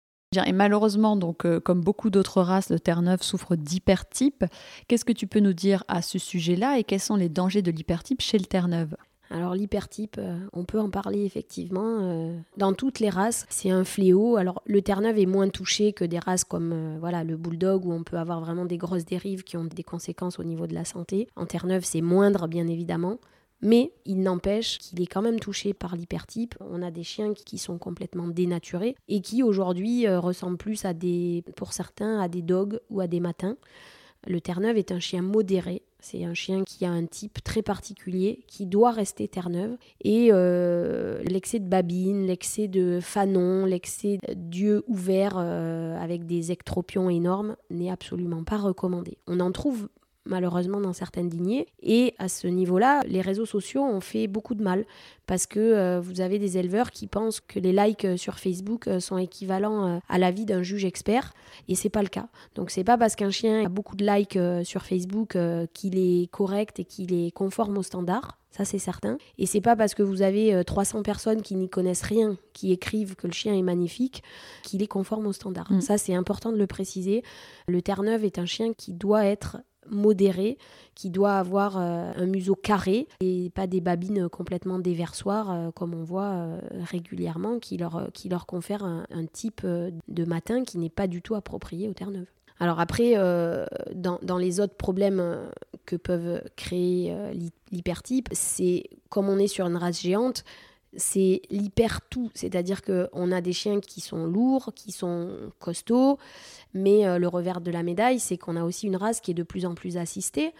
Et malheureusement, donc, euh, comme beaucoup d'autres races, le Terre-Neuve souffre d'hypertype. Qu'est-ce que tu peux nous dire à ce sujet-là et quels sont les dangers de l'hypertype chez le Terre-Neuve? Alors l'hypertype, euh, on peut en parler effectivement. euh, dans toutes les races, c'est un fléau. Alors le Terre-Neuve est moins touché que des races comme voilà le Bulldog où on peut avoir vraiment des grosses dérives qui ont des conséquences au niveau de la santé. En Terre-Neuve, c'est moindre bien évidemment. Mais il n'empêche qu'il est quand même touché par l'hypertype. On a des chiens qui- sont complètement dénaturés et qui aujourd'hui euh, ressemblent plus à des, pour certains, à des dogs ou à des matins. Le Terre-Neuve est un chien modéré. C'est un chien qui a un type très particulier, qui doit rester Terre-Neuve. Et euh, l'excès de babine, l'excès de fanon, l'excès d'yeux ouverts euh, avec des ectropions énormes n'est absolument pas recommandé. On en trouve malheureusement dans certaines lignées. Et à ce niveau-là, les réseaux sociaux ont fait beaucoup de mal parce que euh, vous avez des éleveurs qui pensent que les likes euh, sur Facebook euh, sont équivalents à l'avis d'un juge expert et c'est pas le cas. Donc c'est pas parce qu'un chien a beaucoup de likes sur Facebook qu'il est correct et qu'il est conforme aux standards. Ça, c'est certain. Et c'est pas parce que vous avez euh, 300 personnes qui n'y connaissent rien, qui écrivent que le chien est magnifique, qu'il est conforme aux standards. Mm. Ça, c'est important de le préciser. Le Terre-Neuve est un chien qui doit être modéré, qui doit avoir euh, un museau carré et pas des babines complètement déversoires euh, comme on voit euh, régulièrement qui leur, qui leur confère un, type de matin qui n'est pas du tout approprié au Terre-Neuve. Alors après, dans, dans les autres problèmes que peuvent créer euh, l'hy- l'hypertype, c'est comme on est sur une race géante, c'est l'hyper tout, c'est-à-dire qu'on a des chiens qui sont lourds, qui sont costauds, mais euh, le revers de la médaille, c'est qu'on a aussi une race qui est de plus en plus assistée.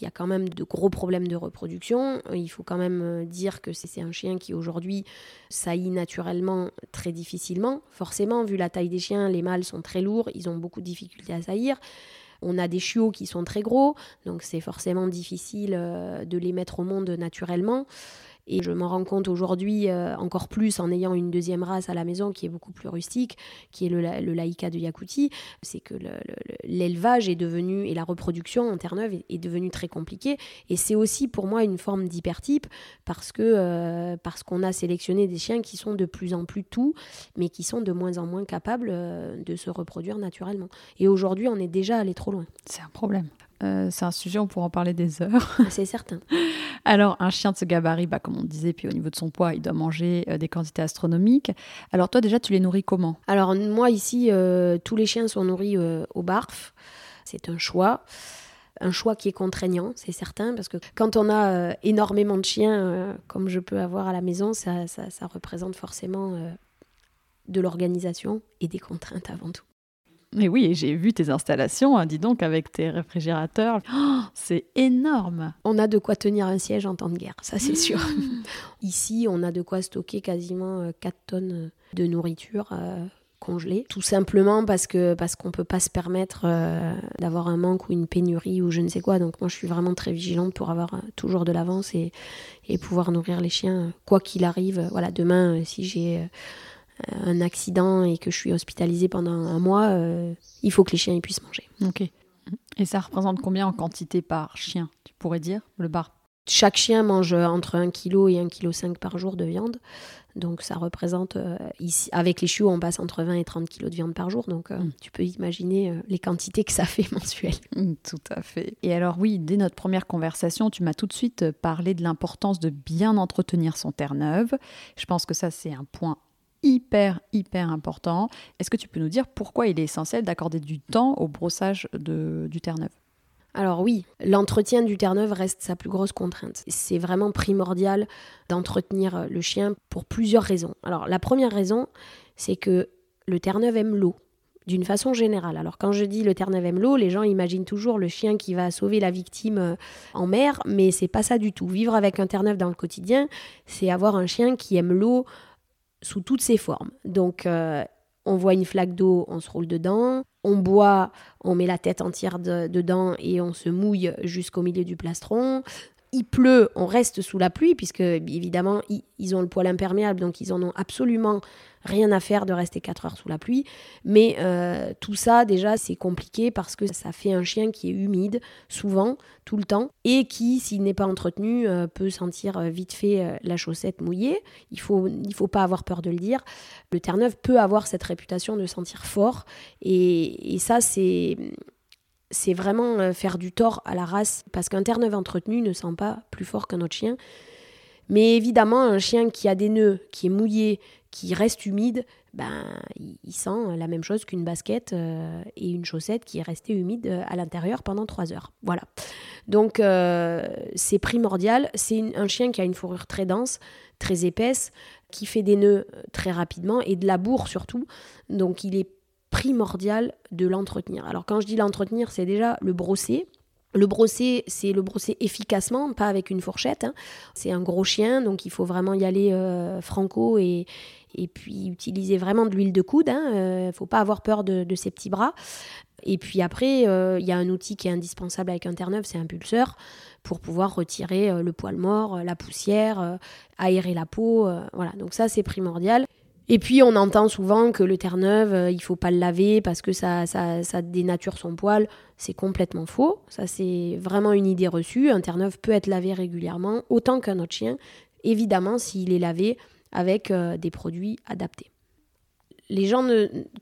Il y a quand même de gros problèmes de reproduction. Euh, Il faut quand même euh, dire que c'est un chien qui aujourd'hui saillit naturellement très difficilement. Forcément, vu la taille des chiens, les mâles sont très lourds, ils ont beaucoup de difficultés à saillir. On a des chiots qui sont très gros, donc c'est forcément difficile de les mettre au monde naturellement. Et je m'en rends compte aujourd'hui euh, encore plus en ayant une deuxième race à la maison qui est beaucoup plus rustique, qui est le, le laïka de Yakoutie. C'est que le- le- l'élevage est devenu, et la reproduction en Terre-Neuve est, est devenue très compliquée. Et c'est aussi pour moi une forme d'hypertype parce que euh, parce qu'on a sélectionné des chiens qui sont de plus en plus tout, mais qui sont de moins en moins capables euh, de se reproduire naturellement. Et aujourd'hui, on est déjà allé trop loin. C'est un problème. Euh, c'est un sujet, on pourra en parler des heures. C'est certain. Alors, un chien de ce gabarit, bah, comme on disait, puis au niveau de son poids, il doit manger euh, des quantités astronomiques. Alors, toi, déjà, tu les nourris comment? Alors moi ici, euh, tous les chiens sont nourris au barf. C'est un choix. Un choix qui est contraignant, c'est certain, parce que quand on a énormément de chiens, comme je peux avoir à la maison, ça, ça- ça représente forcément de l'organisation et des contraintes avant tout. Mais oui, et j'ai vu tes installations, hein, dis donc, avec tes réfrigérateurs. Oh, c'est énorme On a de quoi tenir un siège en temps de guerre, ça c'est sûr. Ici, on a de quoi stocker quasiment euh, 4 tonnes de nourriture euh, congelée, tout simplement parce que parce qu'on peut pas se permettre euh, d'avoir un manque ou une pénurie ou je ne sais quoi. Donc moi, je suis vraiment très vigilante pour avoir euh, toujours de l'avance et, et pouvoir nourrir les chiens euh, quoi qu'il arrive. Voilà, demain, euh, si j'ai euh, un accident et que je suis hospitalisée pendant un mois, euh, il faut que les chiens ils puissent manger. Ok. Et ça représente combien en quantité par chien Tu pourrais dire le bar? Chaque chien mange entre 1 kg et 1,5 kg par jour de viande. Donc ça représente, euh, ici, avec les chiots, on passe entre 20 et 30 kg de viande par jour. Donc euh, Mm. tu peux imaginer euh, les quantités que ça fait mensuelles. Mm, Tout à fait. Et alors oui, dès notre première conversation, tu m'as tout de suite euh, parlé de l'importance de bien entretenir son Terre-Neuve. Je pense que ça, c'est un point hyper, hyper important. Est-ce que tu peux nous dire pourquoi il est essentiel d'accorder du temps au brossage de, du Terre-Neuve? Alors oui, l'entretien du Terre-Neuve reste sa plus grosse contrainte. C'est vraiment primordial d'entretenir le chien pour plusieurs raisons. Alors la première raison, c'est que le Terre-Neuve aime l'eau. D'une façon générale. Alors quand je dis le Terre-Neuve aime l'eau, les gens imaginent toujours le chien qui va sauver la victime euh, en mer, mais c'est pas ça du tout. Vivre avec un Terre-Neuve dans le quotidien, c'est avoir un chien qui aime l'eau sous toutes ses formes. Donc euh, on voit une flaque d'eau, on se roule dedans. On boit, on met la tête entière de- dedans et on se mouille jusqu'au milieu du plastron. Il pleut, on reste sous la pluie, puisque évidemment, ils ont le poil imperméable, donc ils en ont absolument rien à faire de rester 4 heures sous la pluie. Mais euh, tout ça, déjà, c'est compliqué parce que ça fait un chien qui est humide, souvent, tout le temps, et qui, s'il n'est pas entretenu, euh, peut sentir euh, vite fait la chaussette mouillée. Il faut, il faut pas avoir peur de le dire. Le Terre-Neuve peut avoir cette réputation de sentir fort, et, et ça, c'est c'est vraiment euh, faire du tort à la race parce qu'un Terre-Neuve entretenu ne sent pas plus fort qu'un autre chien. Mais évidemment, un chien qui a des nœuds, qui est mouillé, qui reste humide, ben, il sent la même chose qu'une basket euh, et une chaussette qui est restée humide euh, à l'intérieur pendant trois heures. Voilà. Donc c'est primordial. C'est un chien qui a une fourrure très dense, très épaisse, qui fait des nœuds très rapidement et de la bourre surtout. Donc il est primordial de l'entretenir. Alors quand je dis l'entretenir, c'est déjà le brosser. Le brosser, c'est le brosser efficacement, pas avec une fourchette. Hein. C'est un gros chien, donc il faut vraiment y aller franco et, et puis utiliser vraiment de l'huile de coude. Il hein, ne euh, faut pas avoir peur de, ses petits bras. Et puis après, euh, il y a un outil qui est indispensable avec un Terre-Neuve, c'est un pulseur pour pouvoir retirer euh, le poil mort, la poussière, aérer la peau. voilà, donc ça c'est primordial. Et puis on entend souvent que le Terre-Neuve, il faut pas le laver parce que ça, ça, ça dénature son poil. C'est complètement faux. Ça c'est vraiment une idée reçue. Un Terre-Neuve peut être lavé régulièrement, autant qu'un autre chien. Évidemment, s'il est lavé avec euh, des produits adaptés. Les gens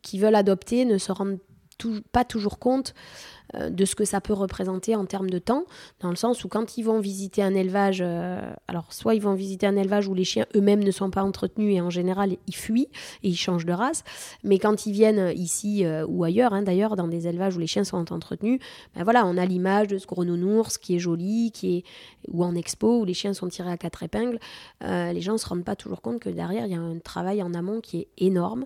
qui veulent adopter ne se rendent pas toujours compte euh, de ce que ça peut représenter en termes de temps, dans le sens où quand ils vont visiter un élevage, euh, alors soit ils vont visiter un élevage où les chiens eux-mêmes ne sont pas entretenus et en général ils fuient et ils changent de race, mais quand ils viennent ici euh, ou ailleurs, hein, d'ailleurs dans des élevages où les chiens sont entretenus, ben voilà, on a l'image de ce gros nounours qui est joli, qui est ou en expo où les chiens sont tirés à quatre épingles, les gens ne se rendent pas toujours compte que derrière il y a un travail en amont qui est énorme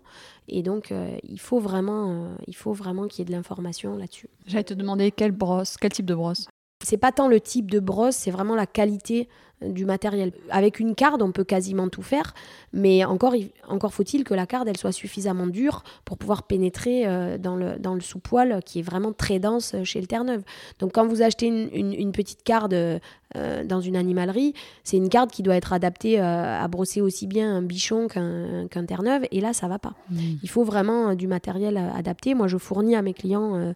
et donc il faut vraiment, il faut vraiment qu'il y ait de l'information là-dessus. J'allais te demander quelle brosse, quel type de brosse? C'est pas tant le type de brosse, c'est vraiment la qualité du matériel. Avec une carte, on peut quasiment tout faire, mais encore, encore faut-il que la carte elle soit suffisamment dure pour pouvoir pénétrer euh, dans le, dans le sous-poil qui est vraiment très dense chez le Terre-Neuve. Donc quand vous achetez une, petite carte euh, dans une animalerie, c'est une carte qui doit être adaptée euh, à brosser aussi bien un bichon qu'un Terre-Neuve, et là ça va pas. Mmh. Il faut vraiment du matériel adapté. Moi je fournis à mes clients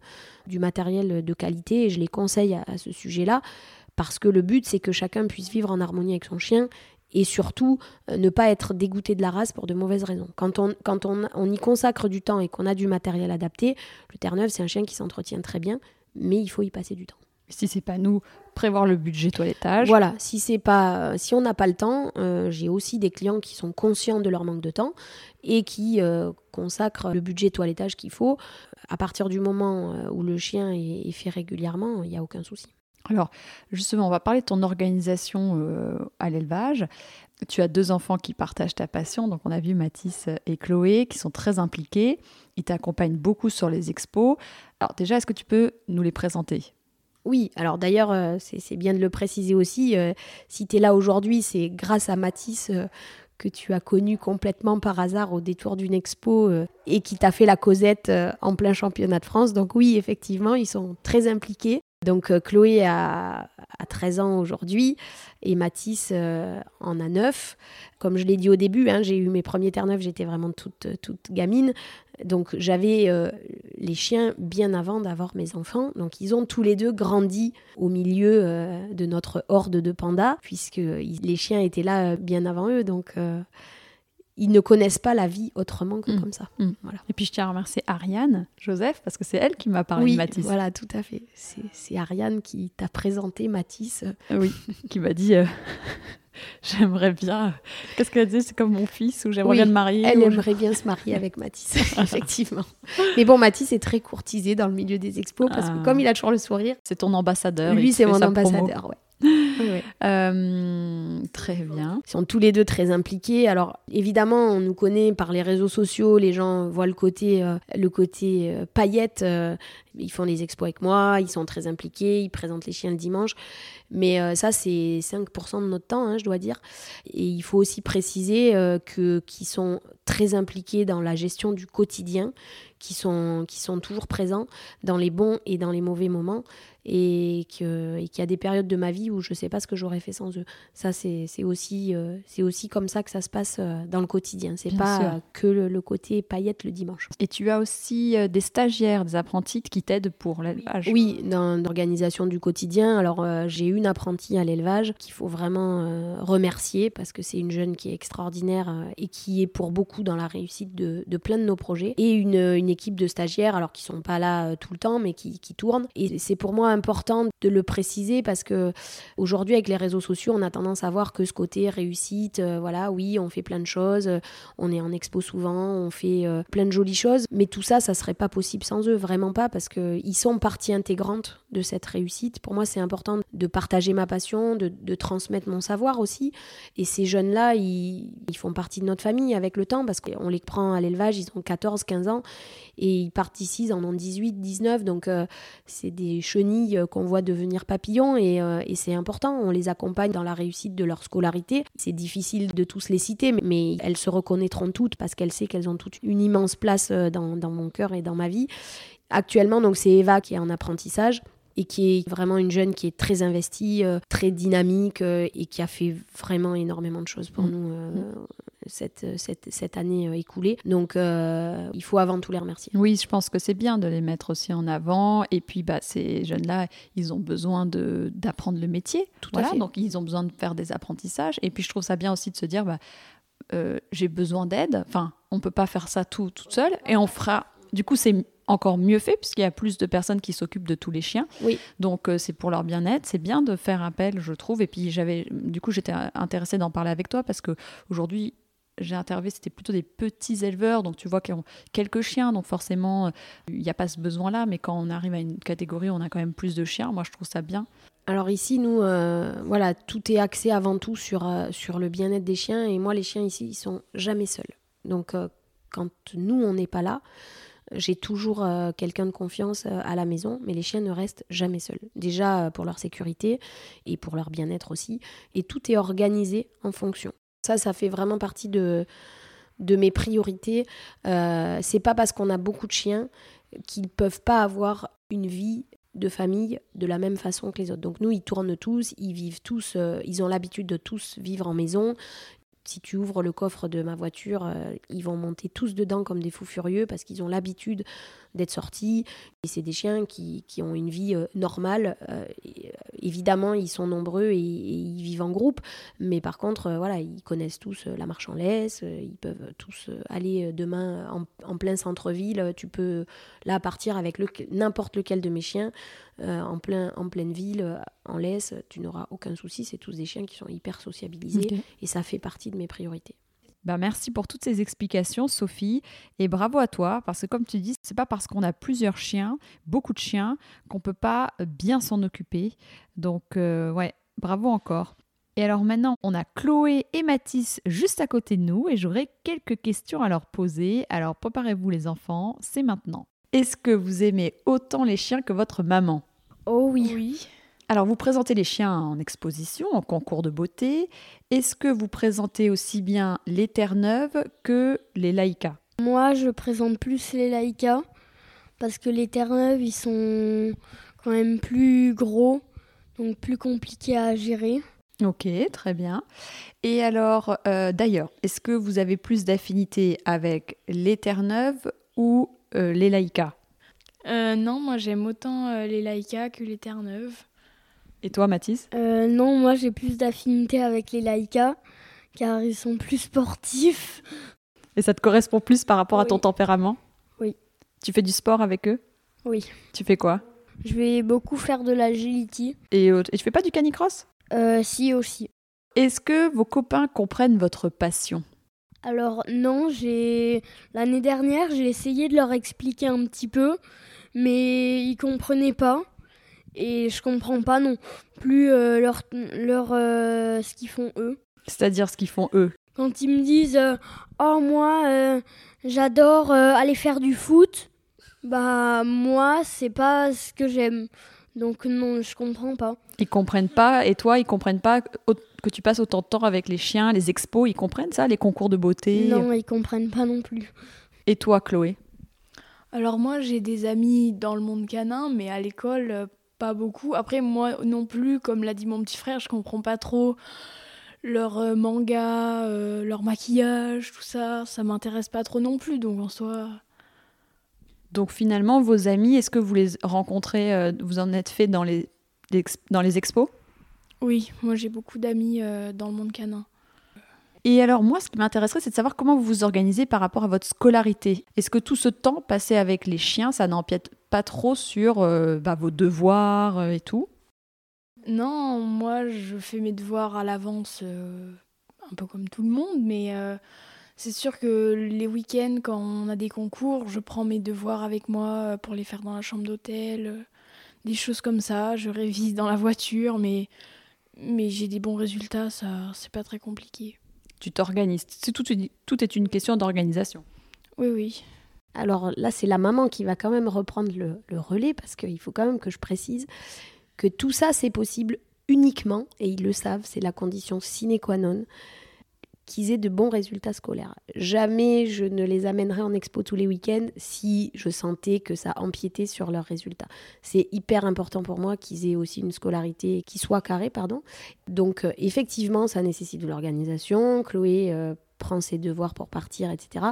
du matériel de qualité et je les conseille à ce sujet-là parce que le but, c'est que chacun puisse vivre en harmonie avec son chien et surtout euh, ne pas être dégoûté de la race pour de mauvaises raisons. Quand on, quand on, on y consacre du temps et qu'on a du matériel adapté, le Terre-Neuve, c'est un chien qui s'entretient très bien, mais il faut y passer du temps. Si c'est pas nous, prévoir le budget toilettage. Voilà, si c'est pas, si on n'a pas le temps, euh, j'ai aussi des clients qui sont conscients de leur manque de temps et qui euh, consacrent le budget toilettage qu'il faut. À partir du moment où le chien est fait régulièrement, il n'y a aucun souci. Alors, justement, on va parler de ton organisation euh, à l'élevage. Tu as deux enfants qui partagent ta passion. Donc, on a vu Mathis et Chloé qui sont très impliqués. Ils t'accompagnent beaucoup sur les expos. Alors, déjà, est-ce que tu peux nous les présenter? Oui, alors d'ailleurs, euh, c'est bien de le préciser aussi. Euh, si tu es là aujourd'hui, c'est grâce à Mathis que tu as connu complètement par hasard au détour d'une expo et qui t'a fait la causette en plein championnat de France. Donc oui, effectivement, ils sont très impliqués. Donc euh, Chloé a, 13 ans aujourd'hui et Mathis euh, en a 9. Comme je l'ai dit au début, hein, j'ai eu mes premiers Terre-Neuve, j'étais vraiment toute, toute gamine. Donc j'avais euh, les chiens bien avant d'avoir mes enfants. Donc ils ont tous les deux grandi au milieu de notre horde de pandas, puisque les chiens étaient là bien avant eux. Donc ils ne connaissent pas la vie autrement que mm. comme ça. Mm. Voilà. Et puis je tiens à remercier Ariane Joseph parce que c'est elle qui m'a parlé de Matisse. Voilà, tout à fait. C'est Ariane qui t'a présenté Matisse. Oui, qui m'a dit euh, j'aimerais bien. Qu'est-ce qu'elle dit? C'est comme mon fils ou j'aimerais bien me marier. Elle aimerait bien se marier avec Matisse, effectivement. Mais bon, Matisse est très courtisé dans le milieu des expos parce que ah. comme il a toujours le sourire. C'est ton ambassadeur. Lui, c'est mon ambassadeur, ouais. Euh, très bien. Ils sont tous les deux très impliqués. Alors évidemment, on nous connaît par les réseaux sociaux. Les gens voient le côté, euh, le côté euh, paillette. ils font les expos avec moi. Ils sont très impliqués. Ils présentent les chiens le dimanche. Mais ça, c'est 5% de notre temps, hein, je dois dire. Et il faut aussi préciser que qu'ils sont très impliqués dans la gestion du quotidien, qui sont, qui sont toujours présents dans les bons et dans les mauvais moments et qu'il y a des périodes de ma vie où je ne sais pas ce que j'aurais fait sans eux. Ça, c'est aussi, euh, c'est aussi comme ça que ça se passe euh, dans le quotidien. C'est pas que le, côté paillette le dimanche. Et tu as aussi euh, des stagiaires, des apprentis qui t'aident pour l'élevage. Oui, dans l'organisation du quotidien. Alors, euh, j'ai une apprentie à l'élevage qu'il faut vraiment euh, remercier parce que c'est une jeune qui est extraordinaire euh, et qui est pour beaucoup dans la réussite de, de plein de nos projets. Et une, une, équipe de stagiaires, alors qui sont pas là tout le temps, mais qui, qui tournent. Et c'est pour moi important de le préciser parce que aujourd'hui, avec les réseaux sociaux, on a tendance à voir que ce côté réussite, voilà, oui, on fait plein de choses, on est en expo souvent, on fait plein de jolies choses, mais tout ça, ça serait pas possible sans eux, vraiment pas, parce qu'ils sont partie intégrante de cette réussite. Pour moi, c'est important de partager ma passion, de, de, transmettre mon savoir aussi. Et ces jeunes-là, ils, font partie de notre famille avec le temps, parce qu'on les prend à l'élevage, ils ont 14, 15 ans, et ils ici, ils en ont 18, 19, donc euh, c'est des chenilles qu'on voit devenir papillons, et, euh, et c'est important, on les accompagne dans la réussite de leur scolarité. C'est difficile de tous les citer, mais, elles se reconnaîtront toutes, parce qu'elles savent qu'elles ont toutes une immense place euh, dans, dans mon cœur et dans ma vie. Actuellement, donc c'est Eva qui est en apprentissage et qui est vraiment une jeune qui est très investie, euh, très dynamique euh, et qui a fait vraiment énormément de choses pour mmh. nous euh, cette, cette, cette, année écoulée. Donc il faut avant tout les remercier. Oui, je pense que c'est bien de les mettre aussi en avant. Et puis bah, ces jeunes-là, ils ont besoin d'apprendre le métier. Tout voilà, à fait. Donc ils ont besoin de faire des apprentissages. Et puis je trouve ça bien aussi de se dire, bah, j'ai besoin d'aide. Enfin, on ne peut pas faire ça tout toute seule. Et on fera... Du coup, c'est encore mieux fait puisqu'il y a plus de personnes qui s'occupent de tous les chiens. Oui. Donc euh, c'est pour leur bien-être. C'est bien de faire appel, je trouve. Et puis j'avais, du coup, j'étais intéressée d'en parler avec toi parce que aujourd'hui j'ai interviewé, c'était plutôt des petits éleveurs, donc tu vois qu'ils ont quelques chiens, donc forcément, euh, il n'y a pas ce besoin-là, mais quand on arrive à une catégorie, on a quand même plus de chiens, moi je trouve ça bien. Alors ici, nous, euh, voilà, tout est axé avant tout sur, euh, sur le bien-être des chiens, et moi, les chiens ici, ils sont jamais seuls. Donc euh, quand nous, on n'est pas là, j'ai toujours euh, quelqu'un de confiance euh, à la maison, mais les chiens ne restent jamais seuls. Déjà euh, pour leur sécurité et pour leur bien-être aussi. Et tout est organisé en fonction. Ça, ça fait vraiment partie de, de mes priorités. c'est pas parce qu'on a beaucoup de chiens qu'ils peuvent pas avoir une vie de famille de la même façon que les autres. Donc nous, ils tournent tous, ils vivent tous, ils ont l'habitude de tous vivre en maison, si tu ouvres le coffre de ma voiture, euh, ils vont monter tous dedans comme des fous furieux parce qu'ils ont l'habitude d'être sortis. Et c'est des chiens qui, qui, ont une vie euh, normale. Euh, et, évidemment, ils sont nombreux et, et, ils vivent en groupe. Mais par contre, voilà, ils connaissent tous la marche en laisse. ils peuvent tous aller demain en, en plein centre-ville. Tu peux là partir avec n'importe lequel de mes chiens. Euh, en, plein, en pleine ville, euh, en laisse, tu n'auras aucun souci. C'est tous des chiens qui sont hyper sociabilisés okay. et ça fait partie de mes priorités. Ben merci pour toutes ces explications, Sophie, et bravo à toi, parce que comme tu dis, c'est pas parce qu'on a plusieurs chiens, beaucoup de chiens, qu'on peut pas bien s'en occuper. Donc, euh, ouais, bravo encore. Et alors maintenant, on a Chloé et Mathis juste à côté de nous, et j'aurai quelques questions à leur poser. Alors préparez-vous les enfants, c'est maintenant. Est-ce que vous aimez autant les chiens que votre maman? Oh oui. oui. Alors, vous présentez les chiens en exposition, en concours de beauté. Est-ce que vous présentez aussi bien les Terre-Neuve que les Laïka Moi, je présente plus les Laïka parce que les Terre-Neuve, ils sont quand même plus gros, donc plus compliqués à gérer. Ok, très bien. Et alors, euh, d'ailleurs, est-ce que vous avez plus d'affinité avec les Terre-Neuve ou euh, les Laïka euh, non, moi j'aime autant euh, les Laïka que les Terre-Neuve. Et toi, Mathis? Euh, Non, moi j'ai plus d'affinité avec les Laïka, car ils sont plus sportifs. Et ça te correspond plus par rapport oui. à ton tempérament? Oui. Tu fais du sport avec eux? Oui. Tu fais quoi? Je vais beaucoup faire de l'agility. Et, et, tu fais pas du canicross? Euh, Si, aussi. Est-ce que vos copains comprennent votre passion? Alors non, j'ai l'année dernière, j'ai essayé de leur expliquer un petit peu, mais ils comprenaient pas et je comprends pas non plus euh, leur leur euh, ce qu'ils font eux. C'est-à-dire ce qu'ils font eux. Quand ils me disent euh, "Oh moi euh, j'adore euh, aller faire du foot." Bah moi, c'est pas ce que j'aime. Donc non, je comprends pas. Ils comprennent pas et toi, ils comprennent pas que tu passes autant de temps avec les chiens, les expos, ils comprennent ça, les concours de beauté? Non, ils comprennent pas non plus. Et toi, Chloé? Alors moi, j'ai des amis dans le monde canin, mais à l'école, euh, pas beaucoup. Après, moi non plus, comme l'a dit mon petit frère, je comprends pas trop leur euh, manga, euh, leur maquillage, tout ça. Ça m'intéresse pas trop non plus, donc en soi. Donc finalement, vos amis, est-ce que vous les rencontrez, euh, vous en êtes fait dans les, dans les expos? Oui, moi j'ai beaucoup d'amis dans le monde canin. Et alors moi, ce qui m'intéresserait, c'est de savoir comment vous vous organisez par rapport à votre scolarité. Est-ce que tout ce temps passé avec les chiens, ça n'empiète pas trop sur euh, bah, vos devoirs et tout? Non, moi je fais mes devoirs à l'avance, un peu comme tout le monde, mais c'est sûr que les week-ends, quand on a des concours, je prends mes devoirs avec moi euh, pour les faire dans la chambre d'hôtel, euh, des choses comme ça. Je révise dans la voiture, mais, mais j'ai des bons résultats, ça, c'est pas très compliqué. Tu t'organises. C'est tout, tout est une question d'organisation. Oui, oui. Alors là, c'est la maman qui va quand même reprendre le, le relais parce qu'il faut quand même que je précise que tout ça, c'est possible uniquement, et ils le savent, c'est la condition sine qua non, qu'ils aient de bons résultats scolaires. Jamais je ne les amènerais en expo tous les week-ends si je sentais que ça empiétait sur leurs résultats. C'est hyper important pour moi qu'ils aient aussi une scolarité qui soit carrée, pardon. Donc euh, effectivement, ça nécessite de l'organisation. Chloé euh, prend ses devoirs pour partir, etc.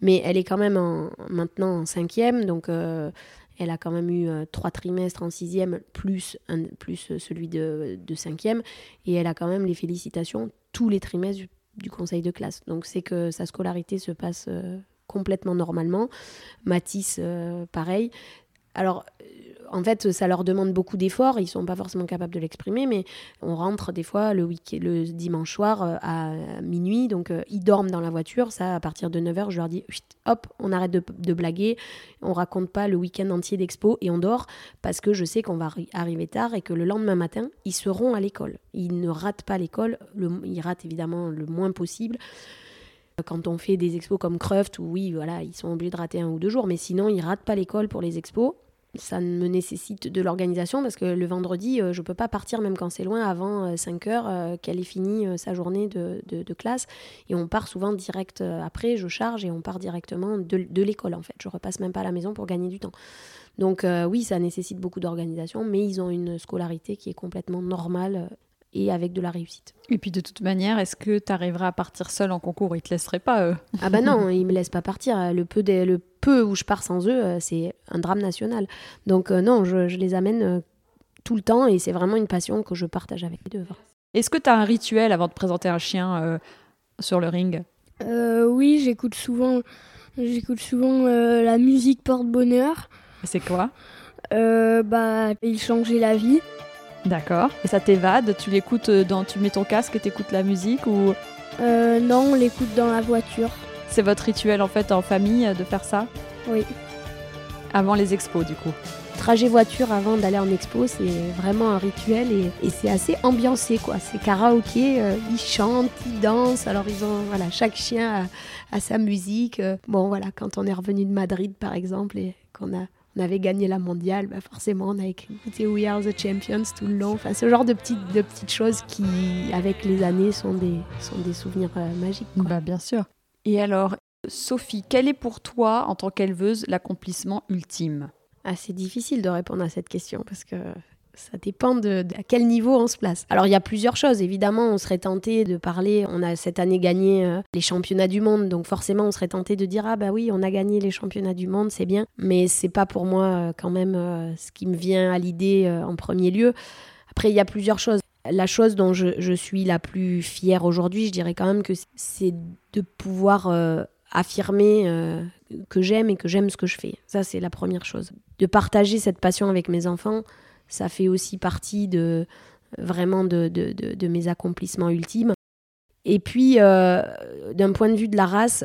Mais elle est quand même maintenant en cinquième, donc euh, elle a quand même eu trois trimestres en sixième, plus, plus celui de, de, cinquième. Et elle a quand même les félicitations tous les trimestres du conseil de classe. Donc c'est que sa scolarité se passe euh, complètement normalement. Matisse, euh, pareil. Alors, en fait, ça leur demande beaucoup d'efforts. Ils sont pas forcément capables de l'exprimer, mais on rentre des fois le, le dimanche soir à minuit. Donc, ils dorment dans la voiture. Ça, à partir de 9h, je leur dis hop, on arrête de, de blaguer. On raconte pas le week-end entier d'expo et on dort parce que je sais qu'on va arriver tard et que le lendemain matin, ils seront à l'école. Ils ne ratent pas l'école. Ils ratent évidemment le moins possible quand on fait des expos comme Cruft, où oui, voilà, ils sont obligés de rater un ou deux jours, mais sinon, ils ratent pas l'école pour les expos ça me nécessite de l'organisation parce que le vendredi, euh, je ne peux pas partir même quand c'est loin avant 5 euh, heures euh, qu'elle ait fini sa journée de, classe. Et on part souvent direct après, je charge et on part directement de, l'école en fait. Je repasse même pas à la maison pour gagner du temps. Donc oui, ça nécessite beaucoup d'organisation, mais ils ont une scolarité qui est complètement normale et avec de la réussite. Et puis de toute manière, est-ce que tu arriveras à partir seul en concours? Ils te laisseraient pas eux Ah bah non, ils me laissent pas partir. Le peu, le peu où je pars sans eux, euh, c'est un drame national. Donc euh, non, je, les amène euh, tout le temps et c'est vraiment une passion que je partage avec les deux. Est-ce que tu as un rituel avant de présenter un chien sur le ring? Oui, j'écoute souvent, j'écoute souvent la musique porte-bonheur. C'est quoi? Bah, il changeait la vie. D'accord. Et ça t'évade Tu l'écoutes dans, tu mets ton casque et t'écoutes la musique ou? Non, on l'écoute dans la voiture. C'est votre rituel en fait en famille de faire ça? Oui. Avant les expos du coup Trajet voiture avant d'aller en expo, c'est vraiment un rituel et, c'est assez ambiancé quoi. C'est karaoké, euh, ils chantent, ils dansent. Alors ils ont voilà, chaque chien a, sa musique. Euh, bon voilà, quand on est revenu de Madrid par exemple et qu'on a on avait gagné la mondiale, bah forcément on a écouté We Are the Champions tout le long. Enfin, ce genre de petites, de petites choses qui, avec les années, sont des, sont des souvenirs euh, magiques. Bah, bien sûr. Et alors, Sophie, quel est pour toi, en tant qu'éleveuse, l'accomplissement ultime? Ah, C'est difficile de répondre à cette question parce que ça dépend de, à quel niveau on se place. Alors il y a plusieurs choses. Évidemment, on serait tenté de parler. On a cette année gagné euh, les championnats du monde, donc forcément, on serait tenté de dire ah bah oui, on a gagné les championnats du monde, c'est bien. Mais c'est pas pour moi euh, quand même euh, ce qui me vient à l'idée en premier lieu. Après, il y a plusieurs choses la chose dont je, suis la plus fière aujourd'hui, je dirais quand même que c'est de pouvoir affirmer que j'aime et que j'aime ce que je fais. Ça, c'est la première chose. De partager cette passion avec mes enfants, ça fait aussi partie de vraiment de, mes accomplissements ultimes. Et puis, euh, d'un point de vue de la race,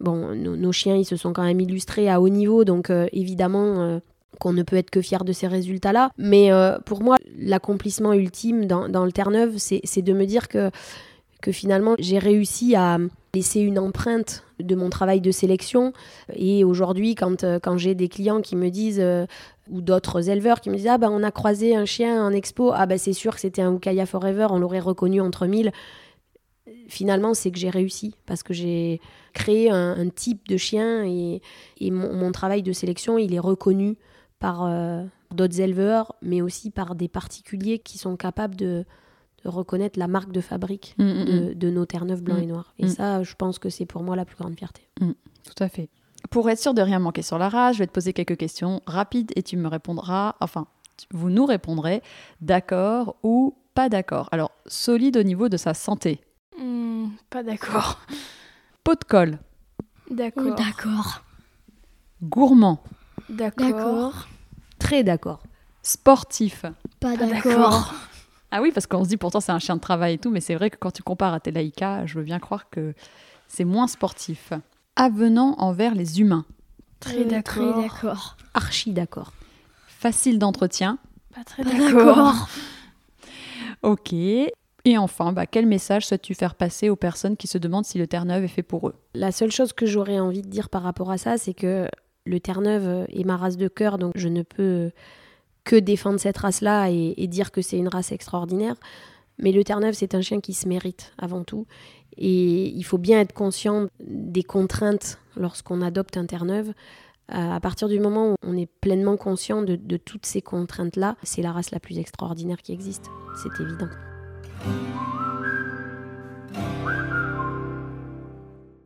bon, nos, chiens, ils se sont quand même illustrés à haut niveau, donc évidemment, qu'on ne peut être que fier de ces résultats-là. Mais euh, pour moi, l'accomplissement ultime dans, dans le Terre-Neuve, c'est de me dire que, que finalement, j'ai réussi à laisser une empreinte de mon travail de sélection. Et aujourd'hui, quand, euh, quand j'ai des clients qui me disent, euh, ou d'autres éleveurs qui me disent, ah ben on a croisé un chien en expo, ah ben c'est sûr que c'était un Ukaya Forever, on l'aurait reconnu entre mille. Finalement, c'est que j'ai réussi parce que j'ai créé un, type de chien et, et mon, travail de sélection, il est reconnu par euh, d'autres éleveurs, mais aussi par des particuliers qui sont capables de, reconnaître la marque de fabrique mm, mm, de, mm. nos Terre-Neuve blancs et noirs. Et ça, je pense que c'est pour moi la plus grande fierté. Tout à fait. Pour être sûr de rien manquer sur la race, je vais te poser quelques questions rapides et tu me répondras, enfin, vous nous répondrez d'accord ou pas d'accord. Alors, solide au niveau de sa santé. Hmm, pas d'accord. Pot de colle. D'accord. D'accord. Gourmand. D'accord. D'accord. Très d'accord. Sportif. Pas Pas d'accord. Ah oui, parce qu'on se dit pourtant c'est un chien de travail et tout, mais c'est vrai que quand tu compares à tes laïka, je veux bien croire que c'est moins sportif. Avenant envers les humains. Très Euh, d'accord. Très d'accord. Archi d'accord. Facile d'entretien. Pas très Pas d'accord. d'accord. Ok. Et enfin, bah, quel message souhaites-tu faire passer aux personnes qui se demandent si le Terre-Neuve est fait pour eux? La seule chose que j'aurais envie de dire par rapport à ça, c'est que le Terre-Neuve est ma race de cœur, donc je ne peux que défendre cette race-là et, dire que c'est une race extraordinaire. Mais le Terre-Neuve, c'est un chien qui se mérite avant tout. Et il faut bien être conscient des contraintes lorsqu'on adopte un Terre-Neuve. Euh, À partir du moment où on est pleinement conscient de toutes ces contraintes-là, c'est la race la plus extraordinaire qui existe. C'est évident.